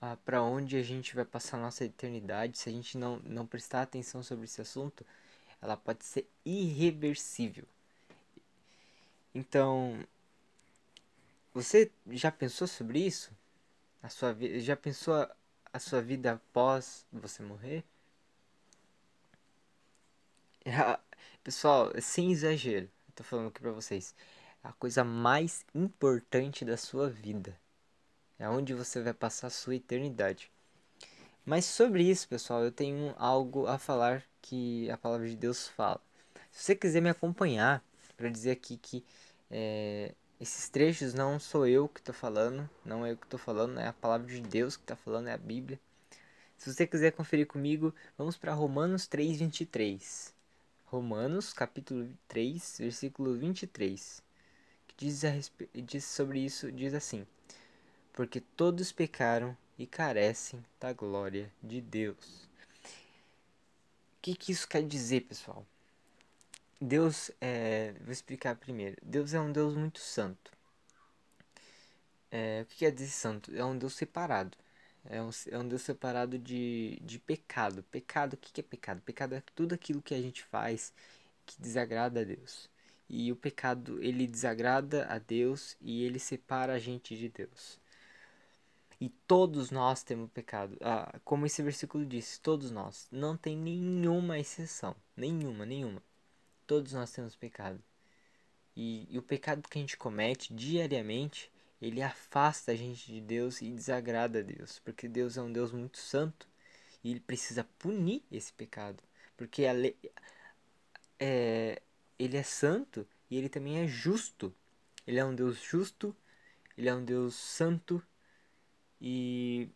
ah, para onde a gente vai passar a nossa eternidade, se a gente não, não prestar atenção sobre esse assunto, ela pode ser irreversível. Então, você já pensou sobre isso? A sua já pensou a, a sua vida após você morrer? Pessoal, sem exagero, tô falando aqui pra vocês a coisa mais importante da sua vida. É onde você vai passar a sua eternidade. Mas sobre isso, pessoal, eu tenho algo a falar que a palavra de Deus fala. Se você quiser me acompanhar, para dizer aqui que é, esses trechos não sou eu que estou falando, não é eu que estou falando, é a palavra de Deus que está falando, é a Bíblia. Se você quiser conferir comigo, vamos para Romanos 3, 23. Romanos, capítulo 3, versículo 23 diz, diz sobre isso, diz assim: porque todos pecaram e carecem da glória de Deus. O que, que isso quer dizer, pessoal? Deus é. Vou explicar primeiro. Deus é um Deus muito santo. É, o que quer dizer santo? É um Deus separado. É um, é um Deus separado de, de pecado. Pecado, o que, que é pecado? Pecado é tudo aquilo que a gente faz que desagrada a Deus. E o pecado, ele desagrada a Deus e ele separa a gente de Deus. E todos nós temos pecado. Ah, como esse versículo diz, todos nós. Não tem nenhuma exceção. Nenhuma, nenhuma. Todos nós temos pecado. E, e o pecado que a gente comete diariamente, ele afasta a gente de Deus e desagrada a Deus. Porque Deus é um Deus muito santo. E ele precisa punir esse pecado. Porque a lei, é, ele é santo e ele também é justo. Ele é um Deus justo, ele é um Deus santo e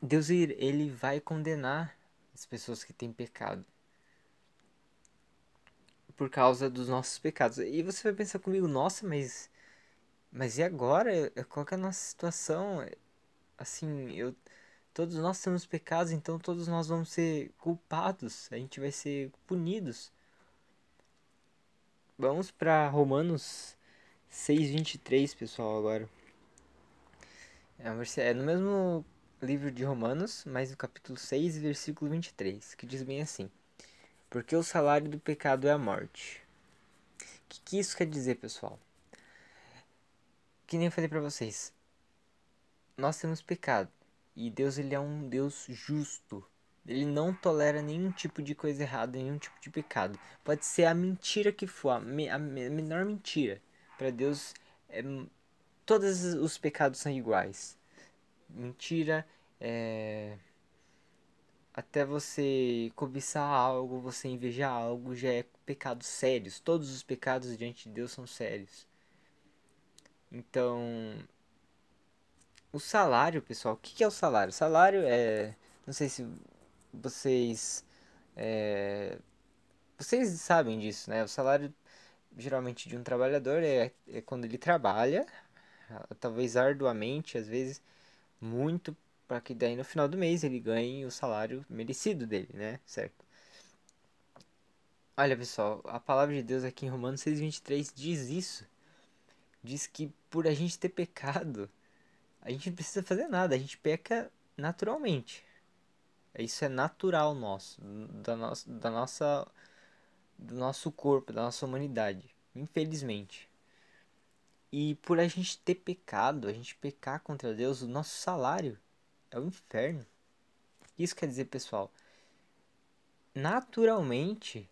Deus ele vai condenar as pessoas que têm pecado por causa dos nossos pecados. E você vai pensar comigo, nossa, mas mas e agora? Qual é a nossa situação? Assim, eu todos nós temos pecados, então todos nós vamos ser culpados, a gente vai ser punidos. Vamos para Romanos 6:23, pessoal, agora. É, é no mesmo livro de Romanos, mas no capítulo 6, versículo 23, que diz bem assim: Porque o salário do pecado é a morte. O que, que isso quer dizer, pessoal? Que nem eu falei para vocês. Nós temos pecado. E Deus ele é um Deus justo. Ele não tolera nenhum tipo de coisa errada, nenhum tipo de pecado. Pode ser a mentira que for, a, me, a menor mentira. Para Deus, é, todos os pecados são iguais. Mentira, é, até você cobiçar algo, você invejar algo, já é pecados sérios. Todos os pecados diante de Deus são sérios. Então, o salário, pessoal, o que é o salário? O salário é. Não sei se vocês. É, vocês sabem disso, né? O salário geralmente de um trabalhador é, é quando ele trabalha, talvez arduamente, às vezes muito, para que daí no final do mês ele ganhe o salário merecido dele, né? Certo? Olha pessoal, a palavra de Deus aqui em Romanos 6,23 diz isso. Diz que por a gente ter pecado, a gente não precisa fazer nada, a gente peca naturalmente. Isso é natural nosso, da, nossa, da nossa, do nosso corpo, da nossa humanidade, infelizmente. E por a gente ter pecado, a gente pecar contra Deus, o nosso salário é o inferno. Isso quer dizer, pessoal, naturalmente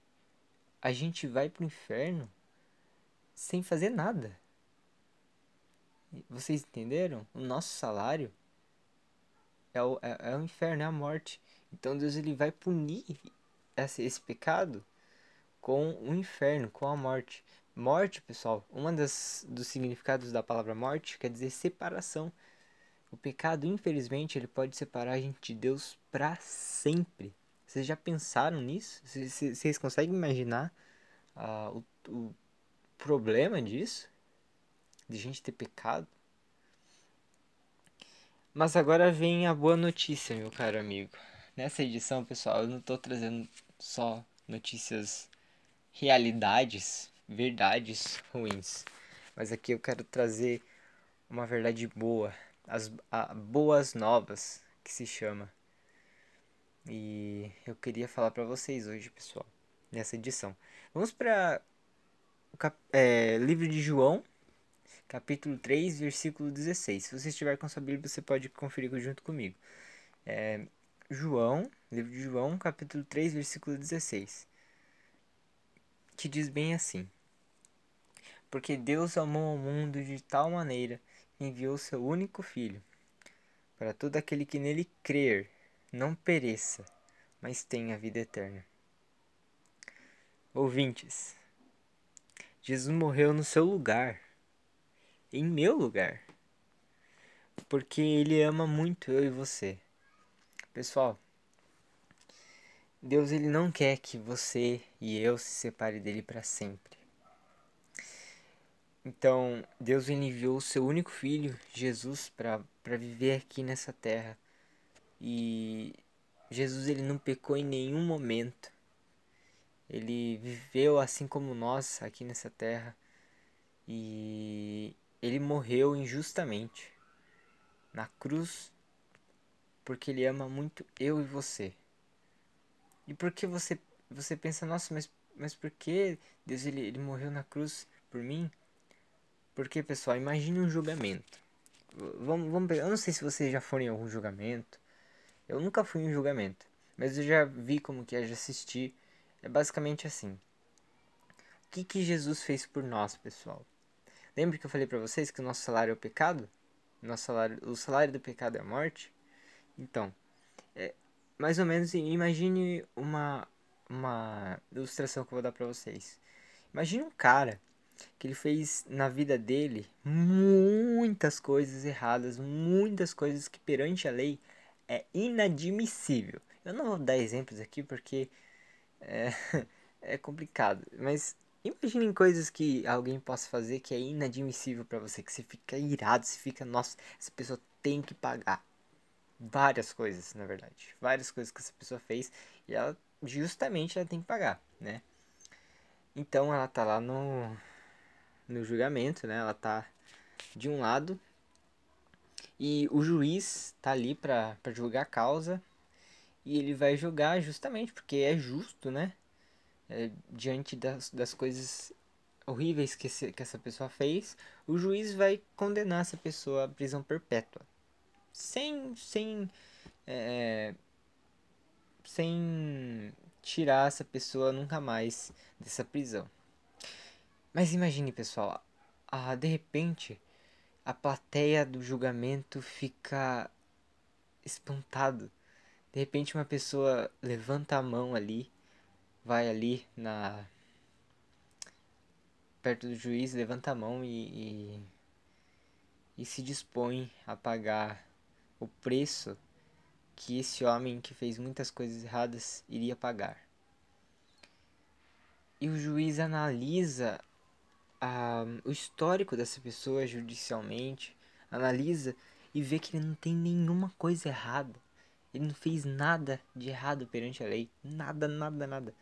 a gente vai pro inferno sem fazer nada. Vocês entenderam? O nosso salário é o, é, é o inferno, é a morte. Então Deus ele vai punir esse, esse pecado com o inferno, com a morte. Morte, pessoal, uma das dos significados da palavra morte quer dizer separação. O pecado, infelizmente, ele pode separar a gente de Deus para sempre. Vocês já pensaram nisso? Vocês conseguem imaginar uh, o, o problema disso? de gente ter pecado. Mas agora vem a boa notícia, meu caro amigo. Nessa edição, pessoal, eu não estou trazendo só notícias, realidades, verdades ruins. Mas aqui eu quero trazer uma verdade boa, as a, boas novas que se chama. E eu queria falar para vocês hoje, pessoal, nessa edição. Vamos para o é, livro de João, capítulo 3, versículo 16. Se você estiver com sua Bíblia, você pode conferir junto comigo. É, João, livro de João, capítulo 3, versículo 16. Que diz bem assim: Porque Deus amou o mundo de tal maneira que enviou seu único filho, para todo aquele que nele crer não pereça, mas tenha vida eterna. Ouvintes, Jesus morreu no seu lugar em meu lugar. Porque ele ama muito eu e você. Pessoal, Deus ele não quer que você e eu se separe dele para sempre. Então, Deus enviou o seu único filho, Jesus, para viver aqui nessa terra. E Jesus ele não pecou em nenhum momento. Ele viveu assim como nós aqui nessa terra. E ele morreu injustamente na cruz porque ele ama muito eu e você. E por que você você pensa, nossa, mas mas por que Deus ele, ele morreu na cruz por mim? Porque, pessoal, imagine um julgamento. Vamos, vamos pegar. Eu não sei se vocês já foram em algum julgamento. Eu nunca fui em um julgamento. Mas eu já vi como que é, já assisti. É basicamente assim. O que, que Jesus fez por nós, pessoal? Lembra que eu falei para vocês que o nosso salário é o pecado? Nosso salário, o salário do pecado é a morte? Então, é, mais ou menos imagine uma, uma ilustração que eu vou dar para vocês. Imagine um cara que ele fez na vida dele muitas coisas erradas, muitas coisas que perante a lei é inadmissível. Eu não vou dar exemplos aqui porque é, é complicado, mas imaginem coisas que alguém possa fazer que é inadmissível para você, que você fica irado, você fica, nossa, essa pessoa tem que pagar. Várias coisas, na verdade. Várias coisas que essa pessoa fez e ela justamente ela tem que pagar, né? Então ela tá lá no no julgamento, né? Ela tá de um lado e o juiz tá ali para julgar a causa e ele vai julgar justamente porque é justo, né? É, diante das, das coisas horríveis que, que essa pessoa fez, o juiz vai condenar essa pessoa à prisão perpétua. Sem, sem, é, sem tirar essa pessoa nunca mais dessa prisão. Mas imagine, pessoal, ah, de repente a plateia do julgamento fica espantado. De repente uma pessoa levanta a mão ali, vai ali na perto do juiz, levanta a mão e, e, e se dispõe a pagar o preço que esse homem que fez muitas coisas erradas iria pagar. E o juiz analisa a, o histórico dessa pessoa judicialmente, analisa e vê que ele não tem nenhuma coisa errada. Ele não fez nada de errado perante a lei. Nada, nada, nada.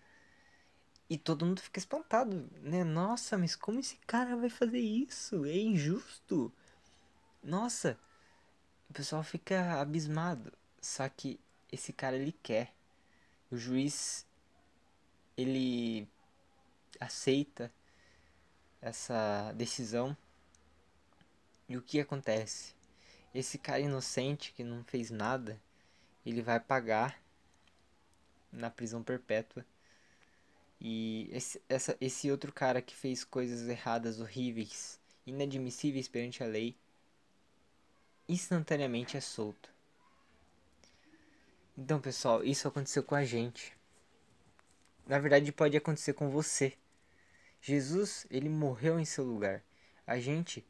E todo mundo fica espantado, né? Nossa, mas como esse cara vai fazer isso? É injusto. Nossa, o pessoal fica abismado. Só que esse cara ele quer. O juiz ele aceita essa decisão. E o que acontece? Esse cara inocente que não fez nada, ele vai pagar na prisão perpétua. E esse, essa, esse outro cara que fez coisas erradas, horríveis, inadmissíveis perante a lei, instantaneamente é solto. Então, pessoal, isso aconteceu com a gente. Na verdade, pode acontecer com você. Jesus, ele morreu em seu lugar. A gente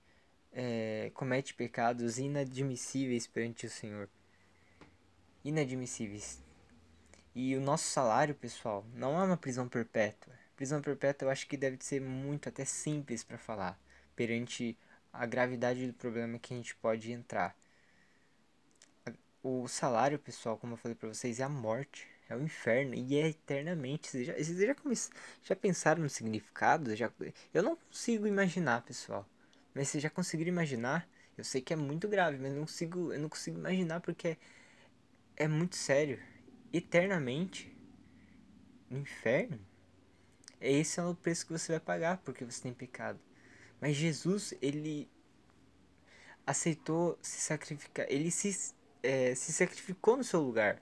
é, comete pecados inadmissíveis perante o Senhor. Inadmissíveis. E o nosso salário, pessoal, não é uma prisão perpétua. Prisão perpétua eu acho que deve ser muito até simples para falar, perante a gravidade do problema que a gente pode entrar. O salário, pessoal, como eu falei para vocês, é a morte. É o inferno e é eternamente. Vocês já, vocês já, já pensaram no significado? Já, eu não consigo imaginar, pessoal. Mas vocês já conseguiram imaginar? Eu sei que é muito grave, mas não consigo, eu não consigo imaginar porque é, é muito sério. Eternamente no inferno? Esse é o preço que você vai pagar porque você tem pecado. Mas Jesus, ele aceitou se sacrificar. Ele se, é, se sacrificou no seu lugar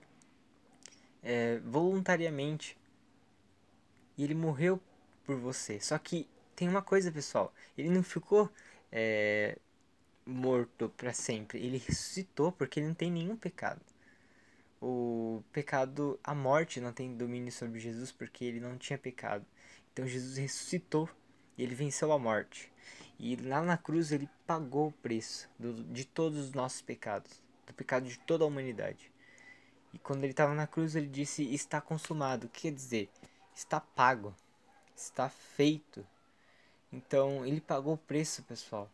é, voluntariamente. E ele morreu por você. Só que tem uma coisa, pessoal. Ele não ficou é, morto para sempre. Ele ressuscitou porque ele não tem nenhum pecado. O pecado, a morte não tem domínio sobre Jesus porque ele não tinha pecado. Então Jesus ressuscitou e ele venceu a morte. E lá na cruz ele pagou o preço do, de todos os nossos pecados, do pecado de toda a humanidade. E quando ele estava na cruz, ele disse: Está consumado. Quer dizer, está pago, está feito. Então, ele pagou o preço, pessoal.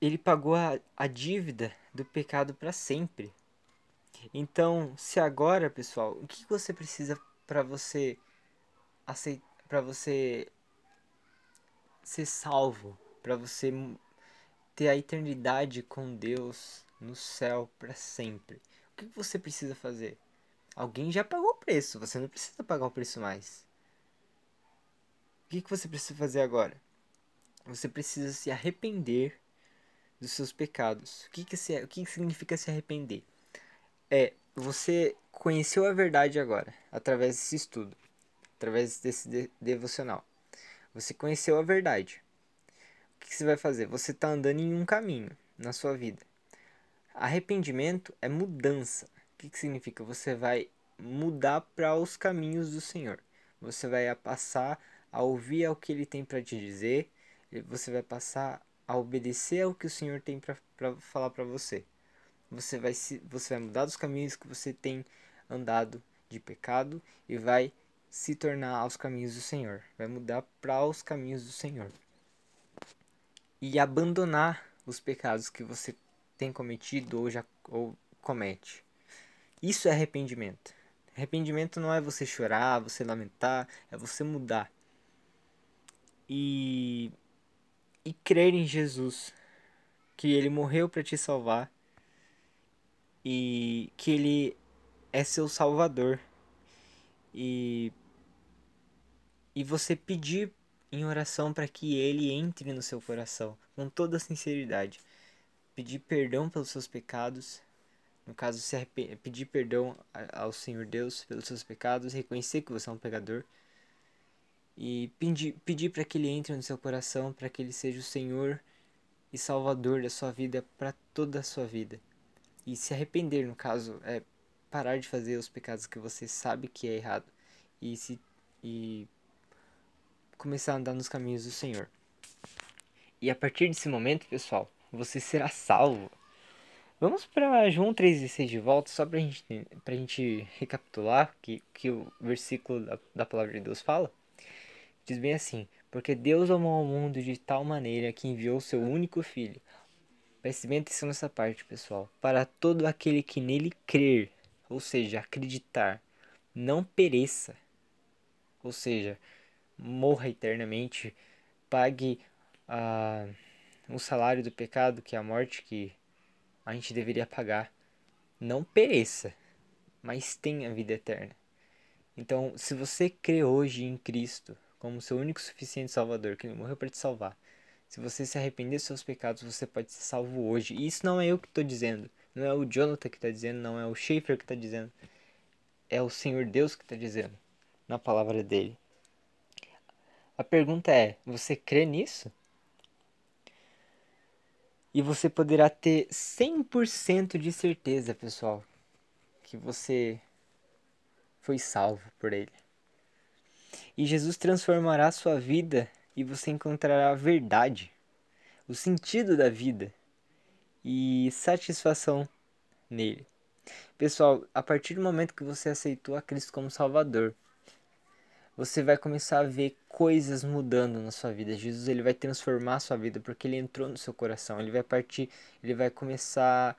Ele pagou a, a dívida do pecado para sempre. Então, se agora, pessoal, o que você precisa para você aceitar, para você ser salvo, para você ter a eternidade com Deus no céu para sempre? O que você precisa fazer? Alguém já pagou o preço, você não precisa pagar o preço mais. O que você precisa fazer agora? Você precisa se arrepender dos seus pecados. O que, que, o que significa se arrepender? É, você conheceu a verdade agora, através desse estudo, através desse de devocional. Você conheceu a verdade. O que, você vai fazer? Você está andando em um caminho na sua vida. Arrependimento é mudança. O que, que significa? Você vai mudar para os caminhos do Senhor. Você vai passar a ouvir ao que Ele tem para te dizer. Você vai passar a obedecer ao que o Senhor tem para falar para você. Você vai, se, você vai mudar dos caminhos que você tem andado de pecado e vai se tornar aos caminhos do Senhor. Vai mudar para os caminhos do Senhor. E abandonar os pecados que você tem cometido ou já ou comete. Isso é arrependimento. Arrependimento não é você chorar, você lamentar, é você mudar. E e crer em Jesus, que ele morreu para te salvar e que ele é seu salvador. E e você pedir em oração para que ele entre no seu coração com toda sinceridade. Pedir perdão pelos seus pecados, no caso, se pedir perdão ao Senhor Deus pelos seus pecados, reconhecer que você é um pecador e pedir, pedir para que Ele entre no seu coração, para que Ele seja o Senhor e Salvador da sua vida para toda a sua vida. E se arrepender, no caso, é parar de fazer os pecados que você sabe que é errado e se e começar a andar nos caminhos do Senhor. E a partir desse momento, pessoal, você será salvo. Vamos para João 3,16 de volta, só para gente, a gente recapitular que, que o versículo da, da palavra de Deus fala. Diz bem assim: Porque Deus amou o mundo de tal maneira que enviou seu único filho. Preste bem atenção nessa parte, pessoal. Para todo aquele que nele crer, ou seja, acreditar, não pereça, ou seja, morra eternamente, pague uh, o salário do pecado, que é a morte que a gente deveria pagar. Não pereça, mas tenha vida eterna. Então, se você crê hoje em Cristo, como seu único suficiente Salvador, que ele morreu para te salvar. Se você se arrepender dos seus pecados, você pode ser salvo hoje. E isso não é eu que estou dizendo. Não é o Jonathan que está dizendo, não é o Schaefer que está dizendo. É o Senhor Deus que está dizendo na palavra dele. A pergunta é: você crê nisso? E você poderá ter 100% de certeza, pessoal, que você foi salvo por ele. E Jesus transformará a sua vida e você encontrará a verdade, o sentido da vida e satisfação nele. Pessoal, a partir do momento que você aceitou a Cristo como Salvador, você vai começar a ver coisas mudando na sua vida. Jesus ele vai transformar a sua vida porque ele entrou no seu coração. Ele vai partir, ele vai começar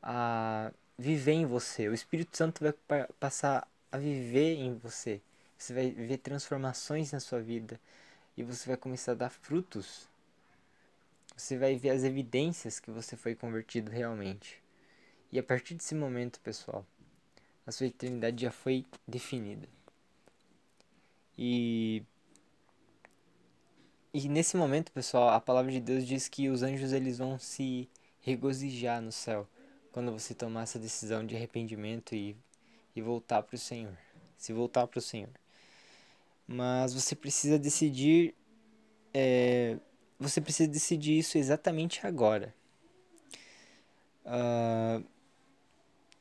a viver em você. O Espírito Santo vai passar a viver em você. Você vai ver transformações na sua vida e você vai começar a dar frutos. Você vai ver as evidências que você foi convertido realmente. E a partir desse momento, pessoal, a sua eternidade já foi definida. E e nesse momento, pessoal, a palavra de Deus diz que os anjos eles vão se regozijar no céu quando você tomar essa decisão de arrependimento e, e voltar para o Senhor. Se voltar para o Senhor mas você precisa decidir é, você precisa decidir isso exatamente agora. Uh,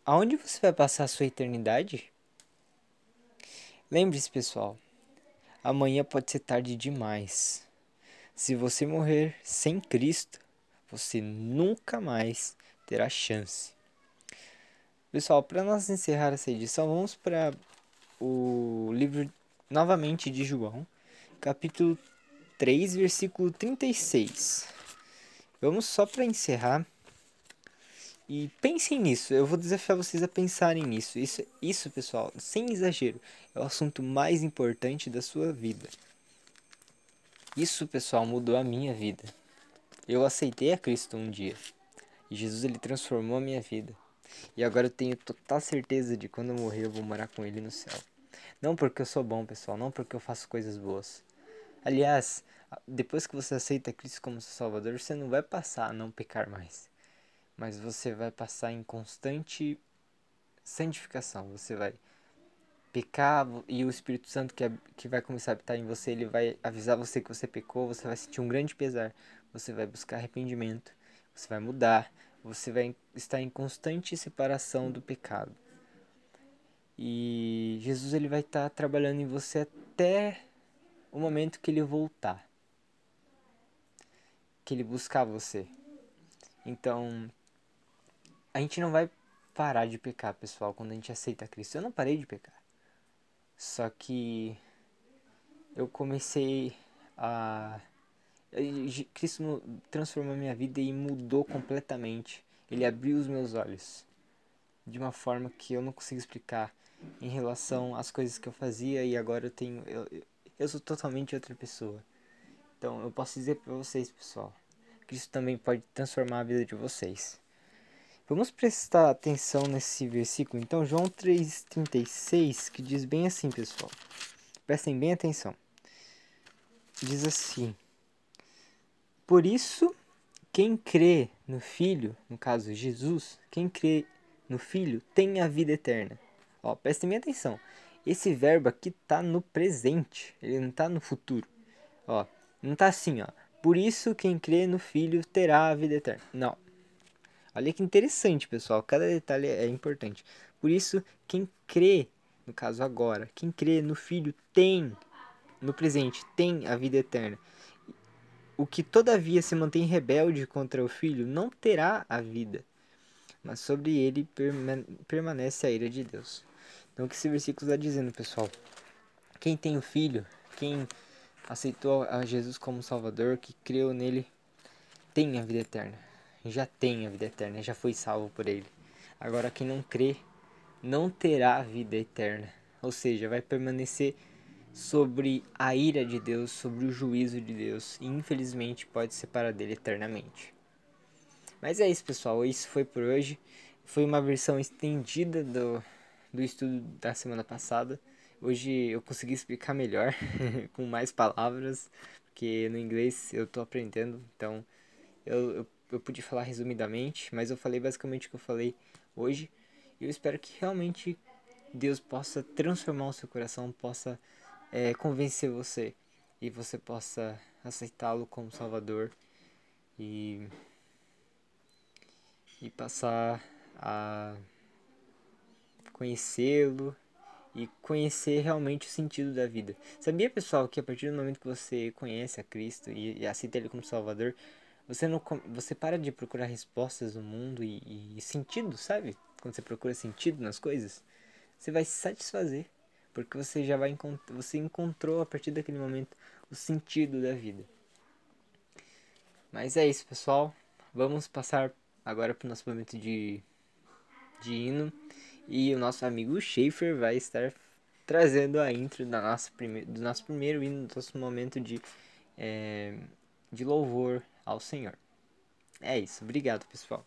aonde você vai passar a sua eternidade? Lembre-se pessoal amanhã pode ser tarde demais. Se você morrer sem Cristo você nunca mais terá chance. Pessoal para nós encerrar essa edição vamos para o livro novamente de João, capítulo 3, versículo 36. Vamos só para encerrar. E pensem nisso, eu vou desafiar vocês a pensarem nisso. Isso, isso, pessoal, sem exagero, é o assunto mais importante da sua vida. Isso, pessoal, mudou a minha vida. Eu aceitei a Cristo um dia. E Jesus ele transformou a minha vida. E agora eu tenho total certeza de quando eu morrer eu vou morar com ele no céu. Não porque eu sou bom, pessoal, não porque eu faço coisas boas. Aliás, depois que você aceita Cristo como seu Salvador, você não vai passar a não pecar mais. Mas você vai passar em constante santificação. Você vai pecar e o Espírito Santo que, é, que vai começar a habitar em você, ele vai avisar você que você pecou, você vai sentir um grande pesar, você vai buscar arrependimento, você vai mudar, você vai estar em constante separação do pecado. E Jesus ele vai estar trabalhando em você até o momento que ele voltar. Que ele buscar você. Então, a gente não vai parar de pecar, pessoal, quando a gente aceita Cristo. Eu não parei de pecar. Só que eu comecei a Cristo transformou minha vida e mudou completamente. Ele abriu os meus olhos de uma forma que eu não consigo explicar em relação às coisas que eu fazia e agora eu tenho eu, eu sou totalmente outra pessoa. Então eu posso dizer para vocês, pessoal, que isso também pode transformar a vida de vocês. Vamos prestar atenção nesse versículo. Então, João 3,36, que diz bem assim, pessoal. Prestem bem atenção. Diz assim: Por isso, quem crê no Filho, no caso Jesus, quem crê no Filho, tem a vida eterna. Ó, prestem bem atenção. Esse verbo aqui tá no presente, ele não tá no futuro. Ó, não tá assim, ó. Por isso quem crê no Filho terá a vida eterna. Não. Olha que interessante, pessoal. Cada detalhe é importante. Por isso, quem crê, no caso agora, quem crê no Filho tem, no presente, tem a vida eterna. O que todavia se mantém rebelde contra o Filho não terá a vida, mas sobre ele permanece a ira de Deus. Então, o que esse versículo está dizendo, pessoal? Quem tem o Filho, quem aceitou a Jesus como Salvador, que creu nele, tem a vida eterna. Já tem a vida eterna, já foi salvo por ele. Agora, quem não crê, não terá a vida eterna. Ou seja, vai permanecer sobre a ira de Deus, sobre o juízo de Deus, e infelizmente pode separar dele eternamente. Mas é isso, pessoal. Isso foi por hoje. Foi uma versão estendida do do estudo da semana passada. Hoje eu consegui explicar melhor, com mais palavras, porque no inglês eu estou aprendendo, então eu, eu, eu pude falar resumidamente, mas eu falei basicamente o que eu falei hoje. E eu espero que realmente Deus possa transformar o seu coração, possa é, convencer você e você possa aceitá-lo como Salvador e, e passar a conhecê-lo e conhecer realmente o sentido da vida. Sabia, pessoal, que a partir do momento que você conhece a Cristo e, aceita Ele como Salvador, você não você para de procurar respostas no mundo e, e sentido, sabe? Quando você procura sentido nas coisas, você vai se satisfazer, porque você já vai você encontrou a partir daquele momento o sentido da vida. Mas é isso, pessoal. Vamos passar agora para o nosso momento de, de hino. E o nosso amigo Schaefer vai estar trazendo a intro da nossa prime do nosso primeiro hino, do nosso momento de, é, de louvor ao Senhor. É isso, obrigado pessoal.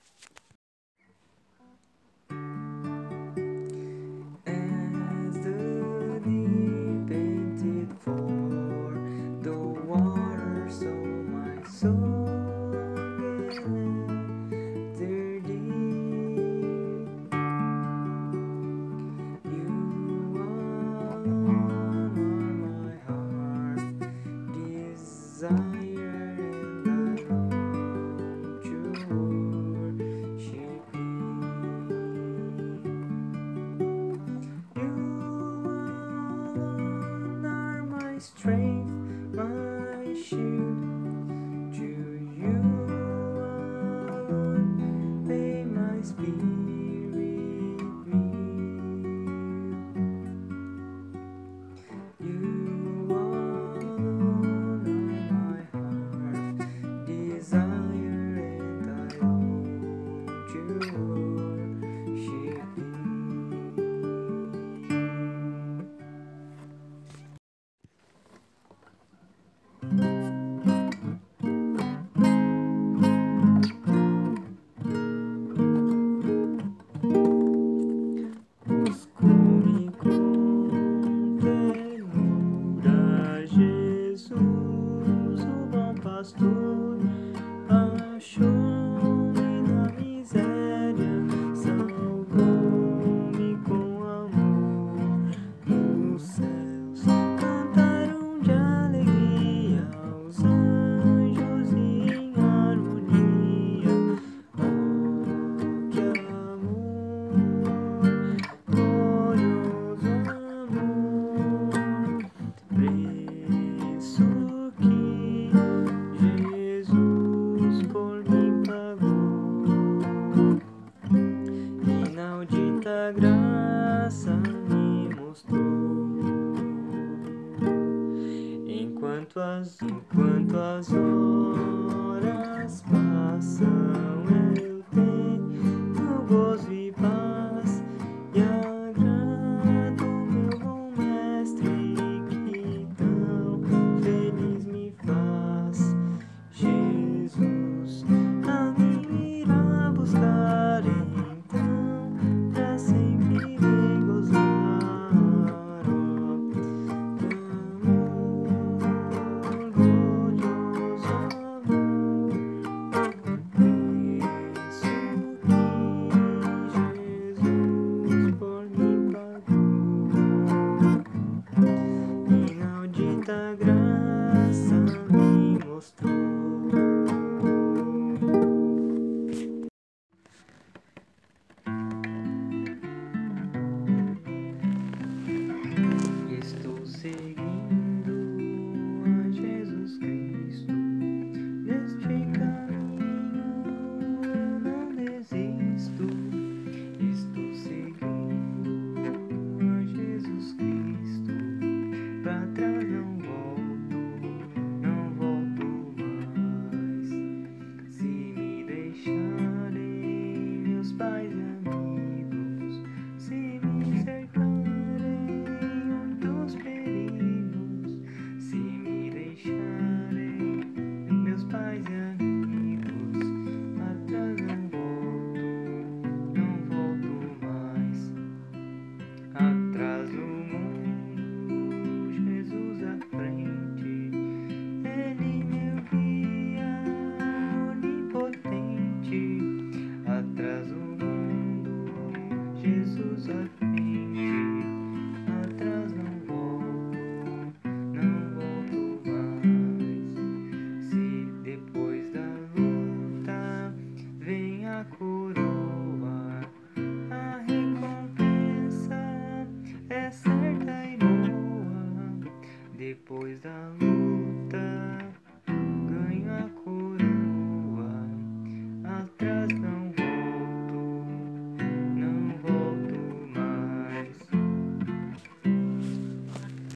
Enquanto as, enquanto as horas passam,